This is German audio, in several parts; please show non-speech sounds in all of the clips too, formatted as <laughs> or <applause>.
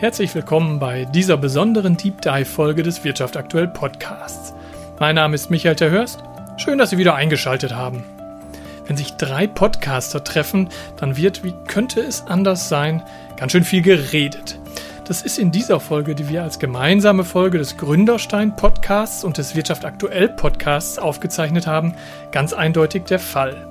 Herzlich willkommen bei dieser besonderen Deep Dive Folge des Wirtschaft aktuell Podcasts. Mein Name ist Michael Terhörst. Schön, dass Sie wieder eingeschaltet haben. Wenn sich drei Podcaster treffen, dann wird, wie könnte es anders sein, ganz schön viel geredet. Das ist in dieser Folge, die wir als gemeinsame Folge des Gründerstein Podcasts und des Wirtschaft aktuell Podcasts aufgezeichnet haben, ganz eindeutig der Fall.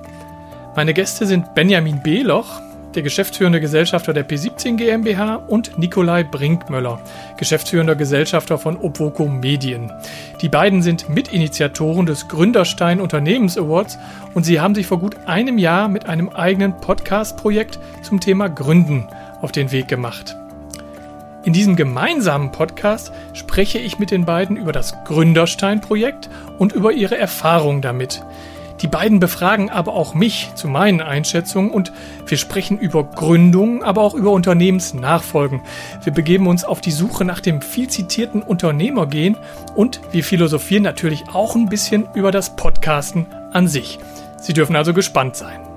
Meine Gäste sind Benjamin Beloch, der geschäftsführende Gesellschafter der P17 GmbH und Nikolai Brinkmöller, geschäftsführender Gesellschafter von Obvoco Medien. Die beiden sind Mitinitiatoren des Gründerstein Unternehmens Awards und sie haben sich vor gut einem Jahr mit einem eigenen Podcast-Projekt zum Thema Gründen auf den Weg gemacht. In diesem gemeinsamen Podcast spreche ich mit den beiden über das Gründerstein-Projekt und über ihre Erfahrungen damit. Die beiden befragen aber auch mich zu meinen Einschätzungen und wir sprechen über Gründung, aber auch über Unternehmensnachfolgen. Wir begeben uns auf die Suche nach dem viel zitierten Unternehmergehen und wir philosophieren natürlich auch ein bisschen über das Podcasten an sich. Sie dürfen also gespannt sein.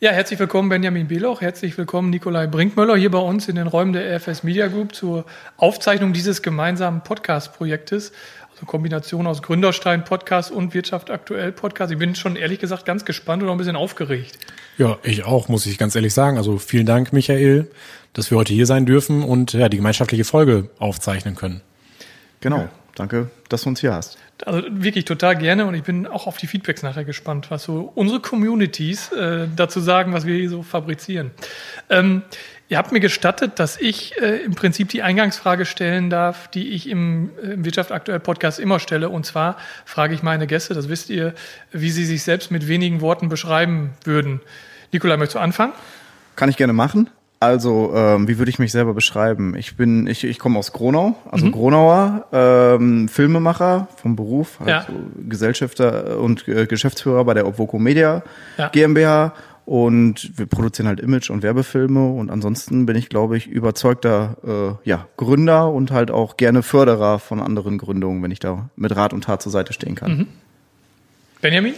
Ja, herzlich willkommen Benjamin Beloch, herzlich willkommen Nikolai Brinkmöller hier bei uns in den Räumen der RFS Media Group zur Aufzeichnung dieses gemeinsamen Podcast-Projektes. Also Kombination aus Gründerstein Podcast und Wirtschaft aktuell Podcast. Ich bin schon ehrlich gesagt ganz gespannt und auch ein bisschen aufgeregt. Ja, ich auch, muss ich ganz ehrlich sagen. Also vielen Dank, Michael, dass wir heute hier sein dürfen und ja, die gemeinschaftliche Folge aufzeichnen können. Genau, ja. danke, dass du uns hier hast. Also wirklich total gerne und ich bin auch auf die Feedbacks nachher gespannt, was so unsere Communities äh, dazu sagen, was wir hier so fabrizieren. Ähm, ihr habt mir gestattet, dass ich äh, im Prinzip die Eingangsfrage stellen darf, die ich im, äh, im Wirtschaft aktuell Podcast immer stelle. Und zwar frage ich meine Gäste, das wisst ihr, wie sie sich selbst mit wenigen Worten beschreiben würden. Nikolai, möchtest du anfangen? Kann ich gerne machen. Also, ähm, wie würde ich mich selber beschreiben? Ich bin, ich, ich komme aus Gronau, also mhm. Gronauer, ähm, Filmemacher vom Beruf, also ja. Gesellschafter und äh, Geschäftsführer bei der Obvoco Media ja. GmbH und wir produzieren halt Image- und Werbefilme und ansonsten bin ich, glaube ich, überzeugter äh, ja, Gründer und halt auch gerne Förderer von anderen Gründungen, wenn ich da mit Rat und Tat zur Seite stehen kann. Mhm. Benjamin?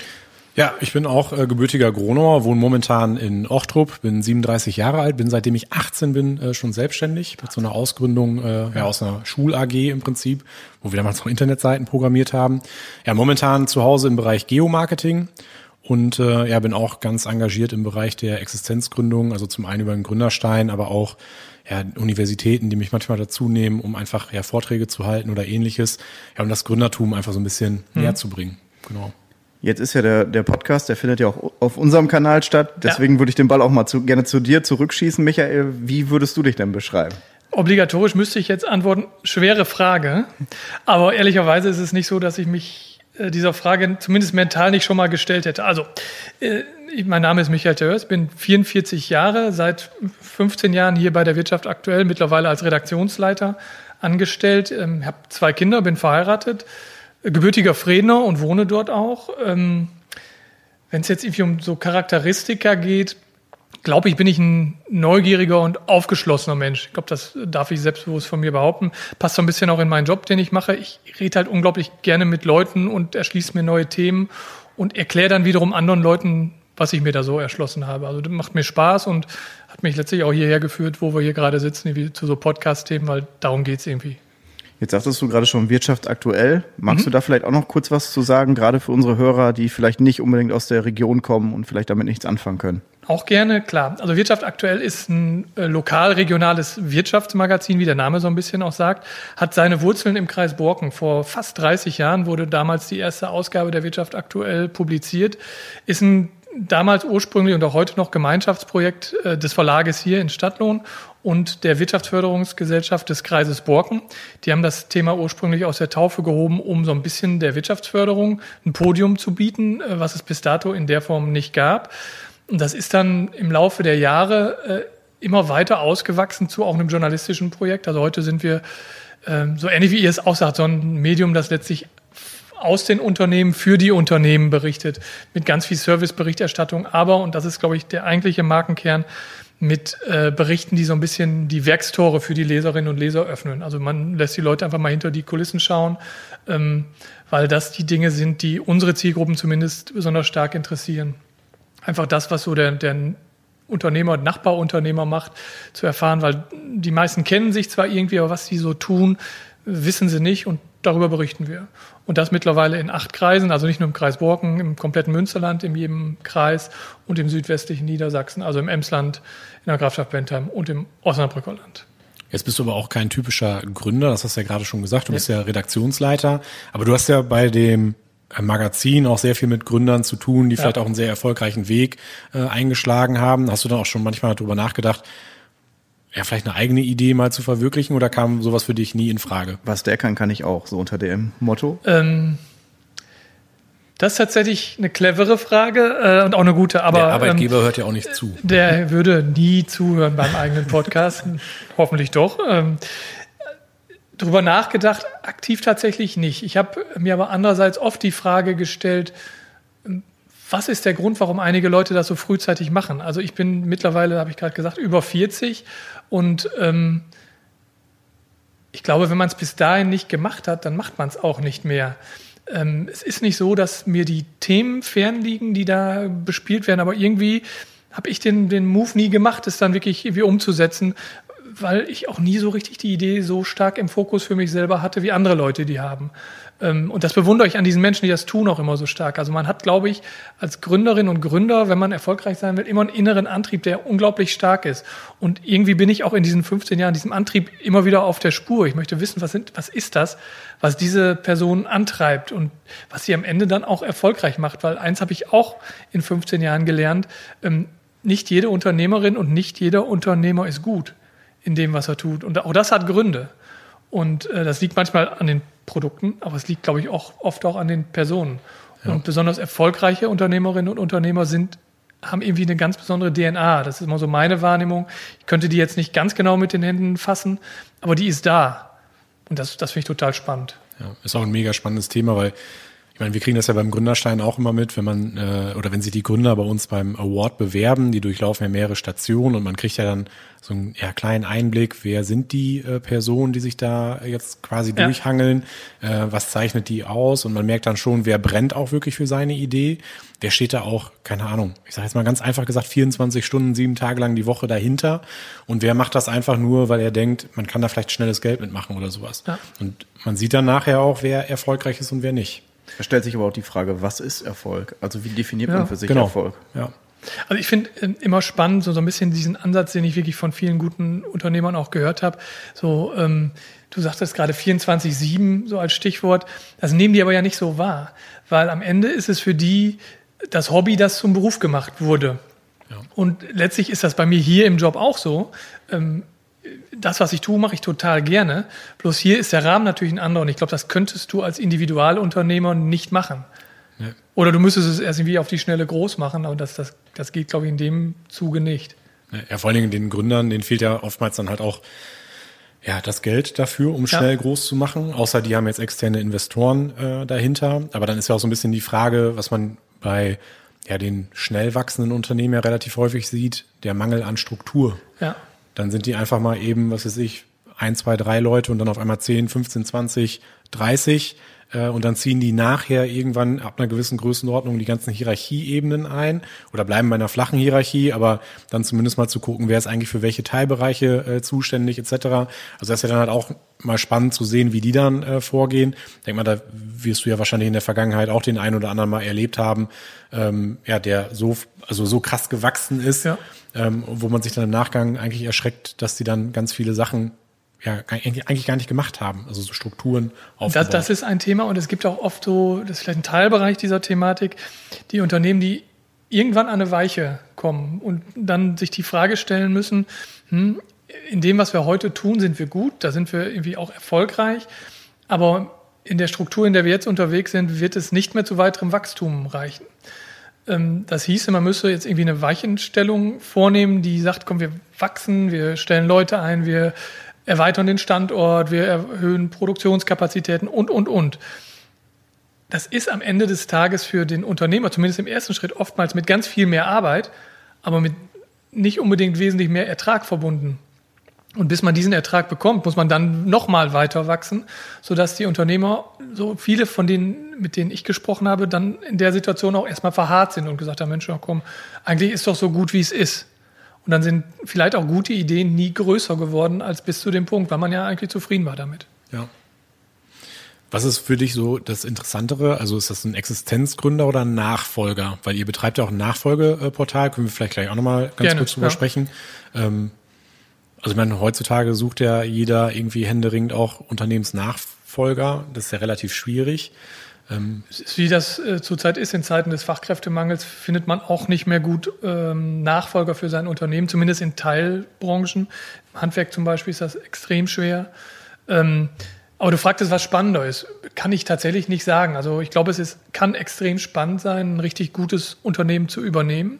Ja, ich bin auch äh, gebürtiger Gronauer, wohne momentan in Ochtrup, bin 37 Jahre alt, bin seitdem ich 18 bin äh, schon selbstständig mit so einer Ausgründung äh, ja, aus einer Schul-AG im Prinzip, wo wir damals noch Internetseiten programmiert haben. Ja, momentan zu Hause im Bereich Geomarketing und äh, ja, bin auch ganz engagiert im Bereich der Existenzgründung, also zum einen über den Gründerstein, aber auch ja, Universitäten, die mich manchmal dazu nehmen, um einfach ja, Vorträge zu halten oder ähnliches, ja, um das Gründertum einfach so ein bisschen mhm. näher zu bringen. Genau. Jetzt ist ja der, der Podcast, der findet ja auch auf unserem Kanal statt. Deswegen ja. würde ich den Ball auch mal zu, gerne zu dir zurückschießen. Michael, wie würdest du dich denn beschreiben? Obligatorisch müsste ich jetzt antworten, schwere Frage. Aber ehrlicherweise ist es nicht so, dass ich mich äh, dieser Frage zumindest mental nicht schon mal gestellt hätte. Also, äh, mein Name ist Michael Theurs, bin 44 Jahre, seit 15 Jahren hier bei der Wirtschaft aktuell, mittlerweile als Redaktionsleiter angestellt, ähm, habe zwei Kinder, bin verheiratet gebürtiger Fredner und wohne dort auch. Ähm, Wenn es jetzt irgendwie um so Charakteristika geht, glaube ich, bin ich ein neugieriger und aufgeschlossener Mensch. Ich glaube, das darf ich selbstbewusst von mir behaupten. Passt so ein bisschen auch in meinen Job, den ich mache. Ich rede halt unglaublich gerne mit Leuten und erschließe mir neue Themen und erkläre dann wiederum anderen Leuten, was ich mir da so erschlossen habe. Also das macht mir Spaß und hat mich letztlich auch hierher geführt, wo wir hier gerade sitzen, zu so Podcast-Themen, weil darum geht es irgendwie. Jetzt sagtest du gerade schon Wirtschaft aktuell. Magst mhm. du da vielleicht auch noch kurz was zu sagen, gerade für unsere Hörer, die vielleicht nicht unbedingt aus der Region kommen und vielleicht damit nichts anfangen können? Auch gerne, klar. Also Wirtschaft aktuell ist ein äh, lokal-regionales Wirtschaftsmagazin, wie der Name so ein bisschen auch sagt, hat seine Wurzeln im Kreis Borken. Vor fast 30 Jahren wurde damals die erste Ausgabe der Wirtschaft aktuell publiziert. Ist ein damals ursprünglich und auch heute noch Gemeinschaftsprojekt äh, des Verlages hier in Stadtlohn und der Wirtschaftsförderungsgesellschaft des Kreises Borken. Die haben das Thema ursprünglich aus der Taufe gehoben, um so ein bisschen der Wirtschaftsförderung ein Podium zu bieten, äh, was es bis dato in der Form nicht gab. Und das ist dann im Laufe der Jahre äh, immer weiter ausgewachsen zu auch einem journalistischen Projekt. Also heute sind wir ähm, so ähnlich wie ihr es auch sagt, so ein Medium, das letztlich aus den Unternehmen für die Unternehmen berichtet, mit ganz viel Serviceberichterstattung, aber, und das ist, glaube ich, der eigentliche Markenkern, mit äh, Berichten, die so ein bisschen die Werkstore für die Leserinnen und Leser öffnen. Also man lässt die Leute einfach mal hinter die Kulissen schauen, ähm, weil das die Dinge sind, die unsere Zielgruppen zumindest besonders stark interessieren. einfach das, was so der, der Unternehmer, Nachbarunternehmer macht, zu erfahren, weil die meisten kennen sich zwar irgendwie, aber was sie so tun, wissen sie nicht und darüber berichten wir. Und das mittlerweile in acht Kreisen, also nicht nur im Kreis Borken, im kompletten Münsterland, in jedem Kreis und im südwestlichen Niedersachsen, also im Emsland, in der Grafschaft Bentheim und im Osnabrücker Land. Jetzt bist du aber auch kein typischer Gründer, das hast du ja gerade schon gesagt, du ja. bist ja Redaktionsleiter, aber du hast ja bei dem Magazin auch sehr viel mit Gründern zu tun, die ja. vielleicht auch einen sehr erfolgreichen Weg äh, eingeschlagen haben. Hast du dann auch schon manchmal darüber nachgedacht, ja, vielleicht eine eigene Idee mal zu verwirklichen oder kam sowas für dich nie in Frage? Was der kann, kann ich auch, so unter dem Motto. Ähm, das ist tatsächlich eine clevere Frage äh, und auch eine gute. Aber der Arbeitgeber ähm, hört ja auch nicht zu. Der würde nie zuhören beim eigenen Podcast. <laughs> Hoffentlich doch. Ähm, drüber nachgedacht, aktiv tatsächlich nicht. Ich habe mir aber andererseits oft die Frage gestellt, was ist der Grund, warum einige Leute das so frühzeitig machen? Also ich bin mittlerweile, habe ich gerade gesagt, über 40 und ähm, ich glaube, wenn man es bis dahin nicht gemacht hat, dann macht man es auch nicht mehr. Ähm, es ist nicht so, dass mir die Themen fernliegen, die da bespielt werden, aber irgendwie habe ich den, den Move nie gemacht, es dann wirklich irgendwie umzusetzen, weil ich auch nie so richtig die Idee so stark im Fokus für mich selber hatte, wie andere Leute die haben. Ähm, und das bewundere ich an diesen Menschen, die das tun, auch immer so stark. Also man hat, glaube ich, als Gründerin und Gründer, wenn man erfolgreich sein will, immer einen inneren Antrieb, der unglaublich stark ist. Und irgendwie bin ich auch in diesen 15 Jahren, diesem Antrieb immer wieder auf der Spur. Ich möchte wissen, was, sind, was ist das, was diese Person antreibt und was sie am Ende dann auch erfolgreich macht. Weil eins habe ich auch in 15 Jahren gelernt, ähm, nicht jede Unternehmerin und nicht jeder Unternehmer ist gut in dem, was er tut. Und auch das hat Gründe. Und äh, das liegt manchmal an den Produkten, aber es liegt, glaube ich, auch oft auch an den Personen. Ja. Und besonders erfolgreiche Unternehmerinnen und Unternehmer sind haben irgendwie eine ganz besondere DNA. Das ist immer so meine Wahrnehmung. Ich könnte die jetzt nicht ganz genau mit den Händen fassen, aber die ist da. Und das, das finde ich total spannend. Ja, ist auch ein mega spannendes Thema, weil ich meine, wir kriegen das ja beim Gründerstein auch immer mit, wenn man äh, oder wenn sich die Gründer bei uns beim Award bewerben, die durchlaufen ja mehrere Stationen und man kriegt ja dann so einen ja, kleinen Einblick, wer sind die äh, Personen, die sich da jetzt quasi ja. durchhangeln, äh, was zeichnet die aus und man merkt dann schon, wer brennt auch wirklich für seine Idee, wer steht da auch, keine Ahnung, ich sage jetzt mal ganz einfach gesagt, 24 Stunden, sieben Tage lang die Woche dahinter und wer macht das einfach nur, weil er denkt, man kann da vielleicht schnelles Geld mitmachen oder sowas. Ja. Und man sieht dann nachher auch, wer erfolgreich ist und wer nicht. Da stellt sich aber auch die Frage, was ist Erfolg? Also wie definiert ja, man für sich genau. Erfolg? Ja. Also ich finde äh, immer spannend, so, so ein bisschen diesen Ansatz, den ich wirklich von vielen guten Unternehmern auch gehört habe. So, ähm, du sagtest gerade 24-7 so als Stichwort. Das nehmen die aber ja nicht so wahr, weil am Ende ist es für die das Hobby, das zum Beruf gemacht wurde. Ja. Und letztlich ist das bei mir hier im Job auch so. Ähm, das, was ich tue, mache ich total gerne. Bloß hier ist der Rahmen natürlich ein anderer und ich glaube, das könntest du als Individualunternehmer nicht machen. Ja. Oder du müsstest es erst irgendwie auf die Schnelle groß machen, aber das, das, das geht, glaube ich, in dem Zuge nicht. Ja, vor allen Dingen den Gründern, denen fehlt ja oftmals dann halt auch ja, das Geld dafür, um schnell ja. groß zu machen. Außer die haben jetzt externe Investoren äh, dahinter. Aber dann ist ja auch so ein bisschen die Frage, was man bei ja, den schnell wachsenden Unternehmen ja relativ häufig sieht, der Mangel an Struktur. Ja. Dann sind die einfach mal eben, was weiß ich, ein, zwei, drei Leute und dann auf einmal 10, 15, 20, 30 äh, und dann ziehen die nachher irgendwann ab einer gewissen Größenordnung die ganzen Hierarchieebenen ein oder bleiben bei einer flachen Hierarchie, aber dann zumindest mal zu gucken, wer ist eigentlich für welche Teilbereiche äh, zuständig etc. Also das ist ja dann halt auch mal spannend zu sehen, wie die dann äh, vorgehen. Ich denke mal, da wirst du ja wahrscheinlich in der Vergangenheit auch den einen oder anderen mal erlebt haben, ähm, ja, der so also so krass gewachsen ist. Ja ähm, wo man sich dann im Nachgang eigentlich erschreckt, dass die dann ganz viele Sachen ja eigentlich gar nicht gemacht haben, also so Strukturen aufgebaut. Das, das ist ein Thema und es gibt auch oft so, das ist vielleicht ein Teilbereich dieser Thematik, die Unternehmen, die irgendwann an eine Weiche kommen und dann sich die Frage stellen müssen, hm, in dem, was wir heute tun, sind wir gut, da sind wir irgendwie auch erfolgreich, aber in der Struktur, in der wir jetzt unterwegs sind, wird es nicht mehr zu weiterem Wachstum reichen. Ähm, das hieße, man müsse jetzt irgendwie eine Weichenstellung vornehmen, die sagt, komm, wir wachsen, wir stellen Leute ein, wir erweitern den Standort, wir erhöhen Produktionskapazitäten und, und, und. Das ist am Ende des Tages für den Unternehmer, zumindest im ersten Schritt, oftmals mit ganz viel mehr Arbeit, aber mit nicht unbedingt wesentlich mehr Ertrag verbunden. Und bis man diesen Ertrag bekommt, muss man dann nochmal weiter wachsen, sodass die Unternehmer, so viele von denen, mit denen ich gesprochen habe, dann in der Situation auch erstmal verharrt sind und gesagt haben, Mensch, komm, eigentlich ist doch so gut, wie es ist. Und dann sind vielleicht auch gute Ideen nie größer geworden als bis zu dem Punkt, weil man ja eigentlich zufrieden war damit. Ja. Was ist für dich so das Interessantere? Also ist das ein Existenzgründer oder ein Nachfolger? Weil ihr betreibt ja auch ein Nachfolgeportal, können wir vielleicht gleich auch nochmal ganz Gerne, kurz drüber ja. sprechen. Ähm, also ich meine, heutzutage sucht ja jeder irgendwie händeringend auch Unternehmensnachfolger. Das ist ja relativ schwierig. Ähm, Wie das äh, zurzeit ist, in Zeiten des Fachkräftemangels, findet man auch nicht mehr gut ähm, Nachfolger für sein Unternehmen, zumindest in Teilbranchen. Im Handwerk zum Beispiel ist das extrem schwer. Ähm, aber du fragtest, was spannender ist. Kann ich tatsächlich nicht sagen. Also ich glaube, es ist, kann extrem spannend sein, ein richtig gutes Unternehmen zu übernehmen.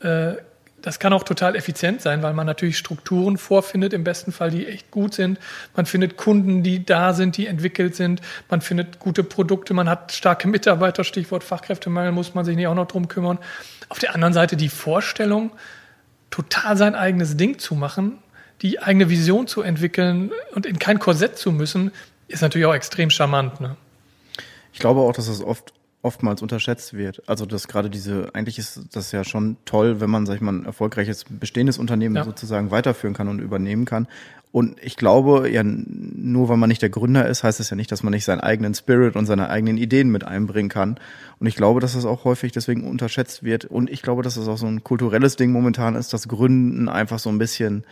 Äh, das kann auch total effizient sein, weil man natürlich Strukturen vorfindet, im besten Fall, die echt gut sind. Man findet Kunden, die da sind, die entwickelt sind. Man findet gute Produkte, man hat starke Mitarbeiter, Stichwort Fachkräftemangel, muss man sich nicht auch noch drum kümmern. Auf der anderen Seite die Vorstellung, total sein eigenes Ding zu machen, die eigene Vision zu entwickeln und in kein Korsett zu müssen, ist natürlich auch extrem charmant. Ne? Ich glaube auch, dass das oft oftmals unterschätzt wird. Also dass gerade diese, eigentlich ist das ja schon toll, wenn man, sag ich mal, ein erfolgreiches bestehendes Unternehmen ja. sozusagen weiterführen kann und übernehmen kann. Und ich glaube, ja, nur weil man nicht der Gründer ist, heißt es ja nicht, dass man nicht seinen eigenen Spirit und seine eigenen Ideen mit einbringen kann. Und ich glaube, dass das auch häufig deswegen unterschätzt wird. Und ich glaube, dass das auch so ein kulturelles Ding momentan ist, dass Gründen einfach so ein bisschen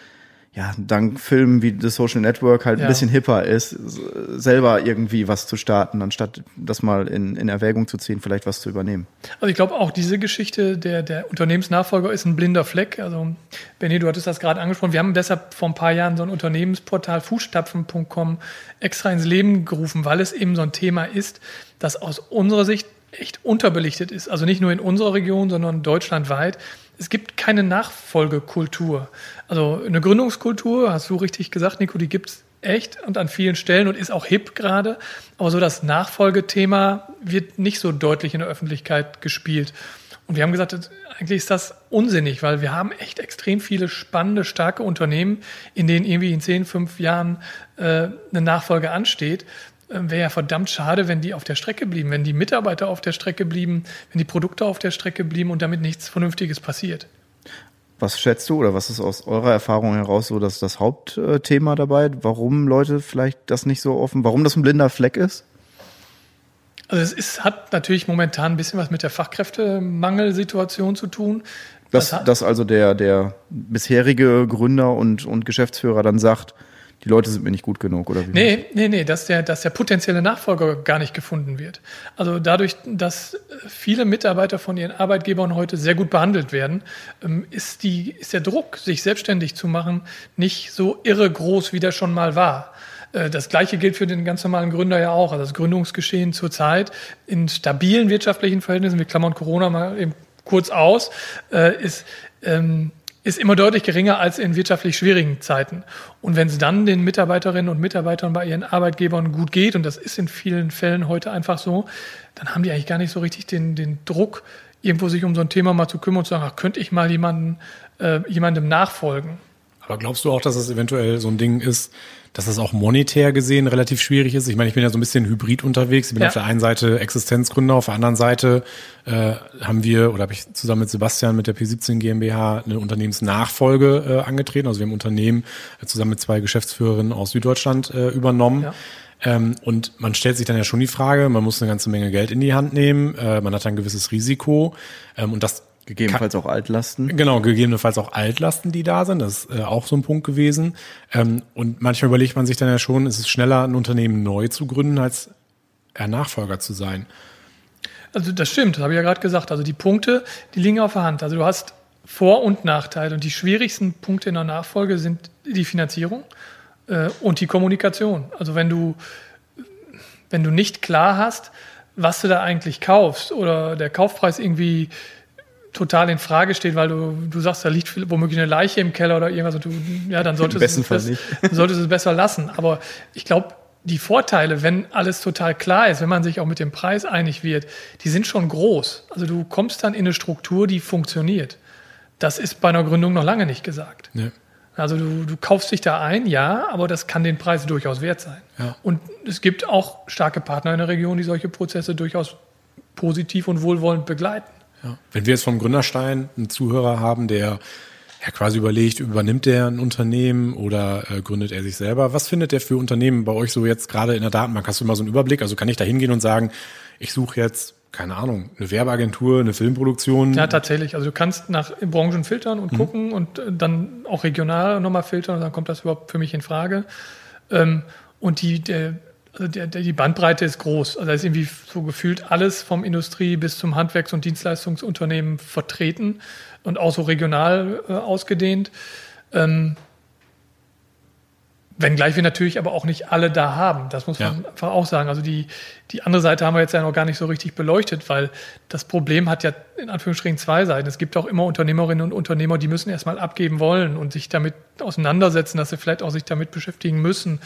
ja, dank Filmen wie The Social Network halt ja. ein bisschen hipper ist, selber irgendwie was zu starten, anstatt das mal in, in Erwägung zu ziehen, vielleicht was zu übernehmen. Also ich glaube auch diese Geschichte, der, der Unternehmensnachfolger ist ein blinder Fleck. Also Benny, du hattest das gerade angesprochen. Wir haben deshalb vor ein paar Jahren so ein Unternehmensportal fußstapfen.com extra ins Leben gerufen, weil es eben so ein Thema ist, das aus unserer Sicht echt unterbelichtet ist. Also nicht nur in unserer Region, sondern deutschlandweit es gibt keine Nachfolgekultur. Also eine Gründungskultur, hast du richtig gesagt, Nico, die gibt es echt und an vielen Stellen und ist auch hip gerade. Aber so das Nachfolgethema wird nicht so deutlich in der Öffentlichkeit gespielt. Und wir haben gesagt, eigentlich ist das unsinnig, weil wir haben echt extrem viele spannende, starke Unternehmen, in denen irgendwie in zehn, fünf Jahren äh, eine Nachfolge ansteht. Ähm, wäre ja verdammt schade, wenn die auf der Strecke blieben, wenn die Mitarbeiter auf der Strecke blieben, wenn die Produkte auf der Strecke blieben und damit nichts Vernünftiges passiert. Was schätzt du oder was ist aus eurer Erfahrung heraus so dass das Hauptthema dabei? Warum Leute vielleicht das nicht so offen, warum das ein blinder Fleck ist? Also es ist, hat natürlich momentan ein bisschen was mit der Fachkräftemangelsituation zu tun. Dass, dass also der, der bisherige Gründer und, und Geschäftsführer dann sagt, die Leute sind mir nicht gut genug, oder wie? Nee, nee, nee, dass der, dass der potenzielle Nachfolger gar nicht gefunden wird. Also dadurch, dass viele Mitarbeiter von ihren Arbeitgebern heute sehr gut behandelt werden, ähm, ist, die, ist der Druck, sich selbstständig zu machen, nicht so irre groß, wie der schon mal war. Äh, das Gleiche gilt für den ganz normalen Gründer ja auch. Also das Gründungsgeschehen zurzeit in stabilen wirtschaftlichen Verhältnissen, wir klammern Corona mal eben kurz aus, äh, ist, ähm, ist immer deutlich geringer als in wirtschaftlich schwierigen Zeiten. Und wenn es dann den Mitarbeiterinnen und Mitarbeitern bei ihren Arbeitgebern gut geht, und das ist in vielen Fällen heute einfach so, dann haben die eigentlich gar nicht so richtig den, den Druck, irgendwo sich um so ein Thema mal zu kümmern und zu sagen, ach, könnte ich mal jemanden, äh, jemandem nachfolgen. Aber glaubst du auch, dass es eventuell so ein Ding ist, dass das auch monetär gesehen relativ schwierig ist. Ich meine, ich bin ja so ein bisschen hybrid unterwegs. Ich bin ja. auf der einen Seite Existenzgründer, auf der anderen Seite äh, haben wir oder habe ich zusammen mit Sebastian mit der P17 GmbH eine Unternehmensnachfolge äh, angetreten. Also wir haben ein Unternehmen äh, zusammen mit zwei Geschäftsführerinnen aus Süddeutschland äh, übernommen. Ja. Ähm, und man stellt sich dann ja schon die Frage, man muss eine ganze Menge Geld in die Hand nehmen, äh, man hat ein gewisses Risiko ähm, und das Gegebenenfalls auch Altlasten. Genau, gegebenenfalls auch Altlasten, die da sind. Das ist äh, auch so ein Punkt gewesen. Ähm, und manchmal überlegt man sich dann ja schon, ist es schneller, ein Unternehmen neu zu gründen, als er Nachfolger zu sein. Also das stimmt, das habe ich ja gerade gesagt. Also die Punkte, die liegen auf der Hand. Also du hast Vor- und Nachteile. Und die schwierigsten Punkte in der Nachfolge sind die Finanzierung äh, und die Kommunikation. Also wenn du, wenn du nicht klar hast, was du da eigentlich kaufst oder der Kaufpreis irgendwie total in Frage steht, weil du, du sagst, da liegt womöglich eine Leiche im Keller oder irgendwas und du, ja, dann solltest, es, best, <laughs> solltest es besser lassen. Aber ich glaube, die Vorteile, wenn alles total klar ist, wenn man sich auch mit dem Preis einig wird, die sind schon groß. Also du kommst dann in eine Struktur, die funktioniert. Das ist bei einer Gründung noch lange nicht gesagt. Ja. Also du, du kaufst dich da ein, ja, aber das kann den Preis durchaus wert sein. Ja. Und es gibt auch starke Partner in der Region, die solche Prozesse durchaus positiv und wohlwollend begleiten. Ja. Wenn wir jetzt vom Gründerstein einen Zuhörer haben, der ja quasi überlegt, übernimmt der ein Unternehmen oder äh, gründet er sich selber? Was findet der für Unternehmen bei euch so jetzt gerade in der Datenbank? Hast du mal so einen Überblick? Also kann ich da hingehen und sagen, ich suche jetzt keine Ahnung, eine Werbeagentur, eine Filmproduktion? Ja, tatsächlich. Also du kannst nach Branchen filtern und mhm. gucken und äh, dann auch regional nochmal filtern und dann kommt das überhaupt für mich in Frage. Ähm, und die, der, also der, der, die Bandbreite ist groß. Also da ist irgendwie so gefühlt alles vom Industrie bis zum Handwerks- und Dienstleistungsunternehmen vertreten und auch so regional äh, ausgedehnt. Ähm, Wenngleich wir natürlich aber auch nicht alle da haben. Das muss man ja. einfach auch sagen. Also die, die andere Seite haben wir jetzt ja noch gar nicht so richtig beleuchtet, weil das Problem hat ja in Anführungsstrichen zwei Seiten. Es gibt auch immer Unternehmerinnen und Unternehmer, die müssen erstmal abgeben wollen und sich damit auseinandersetzen, dass sie vielleicht auch sich damit beschäftigen müssen,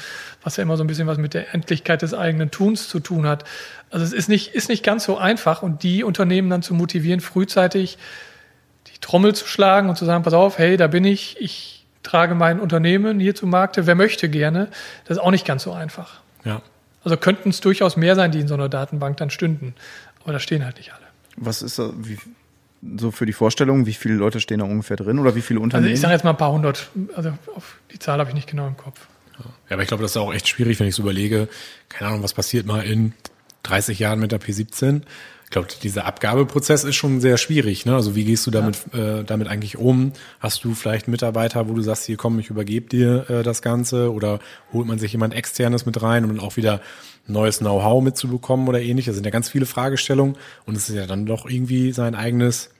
was ja immer so ein bisschen was mit der Endlichkeit des eigenen Tuns zu tun hat. Also es ist nicht, ist nicht ganz so einfach und die Unternehmen dann zu motivieren, frühzeitig die Trommel zu schlagen und zu sagen, pass auf, hey, da bin ich, ich trage mein Unternehmen hier zu Markte, wer möchte gerne, das ist auch nicht ganz so einfach. Ja. Also könnten es durchaus mehr sein, die in so einer Datenbank dann stünden. Aber da stehen halt nicht alle. Was ist da, wie, so für die Vorstellung, wie viele Leute stehen da ungefähr drin oder wie viele Unternehmen? Also ich sage jetzt mal ein paar hundert, also die Zahl habe ich nicht genau im Kopf. Ja, aber ich glaube, das ist auch echt schwierig, wenn ich so überlege, keine Ahnung, was passiert mal in 30 Jahren mit der P17 ich glaube, dieser Abgabeprozess ist schon sehr schwierig. Ne? Also wie gehst du damit, ja. äh, damit eigentlich um? Hast du vielleicht Mitarbeiter, wo du sagst, hier komm, ich übergebe dir äh, das Ganze? Oder holt man sich jemand externes mit rein, um dann auch wieder neues Know-how mitzubekommen oder ähnlich? Das sind ja ganz viele Fragestellungen und es ist ja dann doch irgendwie sein eigenes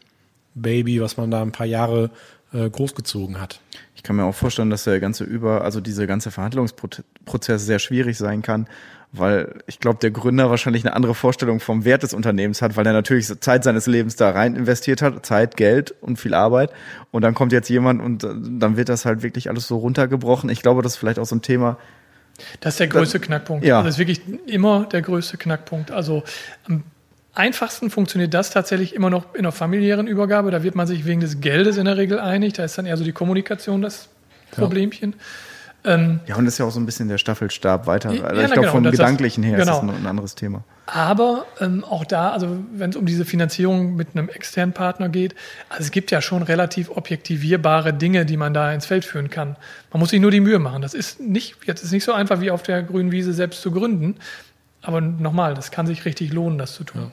Baby, was man da ein paar Jahre äh, großgezogen hat. Ich kann mir auch vorstellen, dass der ganze über, also dieser ganze Verhandlungsprozess sehr schwierig sein kann, weil ich glaube, der Gründer wahrscheinlich eine andere Vorstellung vom Wert des Unternehmens hat, weil er natürlich Zeit seines Lebens da rein investiert hat, Zeit, Geld und viel Arbeit. Und dann kommt jetzt jemand und äh, dann wird das halt wirklich alles so runtergebrochen. Ich glaube, das ist vielleicht auch so ein Thema. Das ist der größte Knackpunkt. Ja. Das ist wirklich immer der größte Knackpunkt. Also am einfachsten funktioniert das tatsächlich immer noch in einer familiären Übergabe. Da wird man sich wegen des Geldes in der Regel einig. Da ist dann eher so die Kommunikation das Problemchen. Ja. Ähm, ja, und das ist ja auch so ein bisschen der Staffelstab weiter. Also ja, ich glaube, genau, vom Gedanklichen her genau. ist das ein, anderes Thema. Aber ähm, auch da, also wenn es um diese Finanzierung mit einem externen Partner geht, also es gibt ja schon relativ objektivierbare Dinge, die man da ins Feld führen kann. Man muss sich nur die Mühe machen. Das ist nicht, jetzt ist nicht so einfach wie auf der grünen Wiese selbst zu gründen. Aber nochmal, das kann sich richtig lohnen, das zu tun. Ja.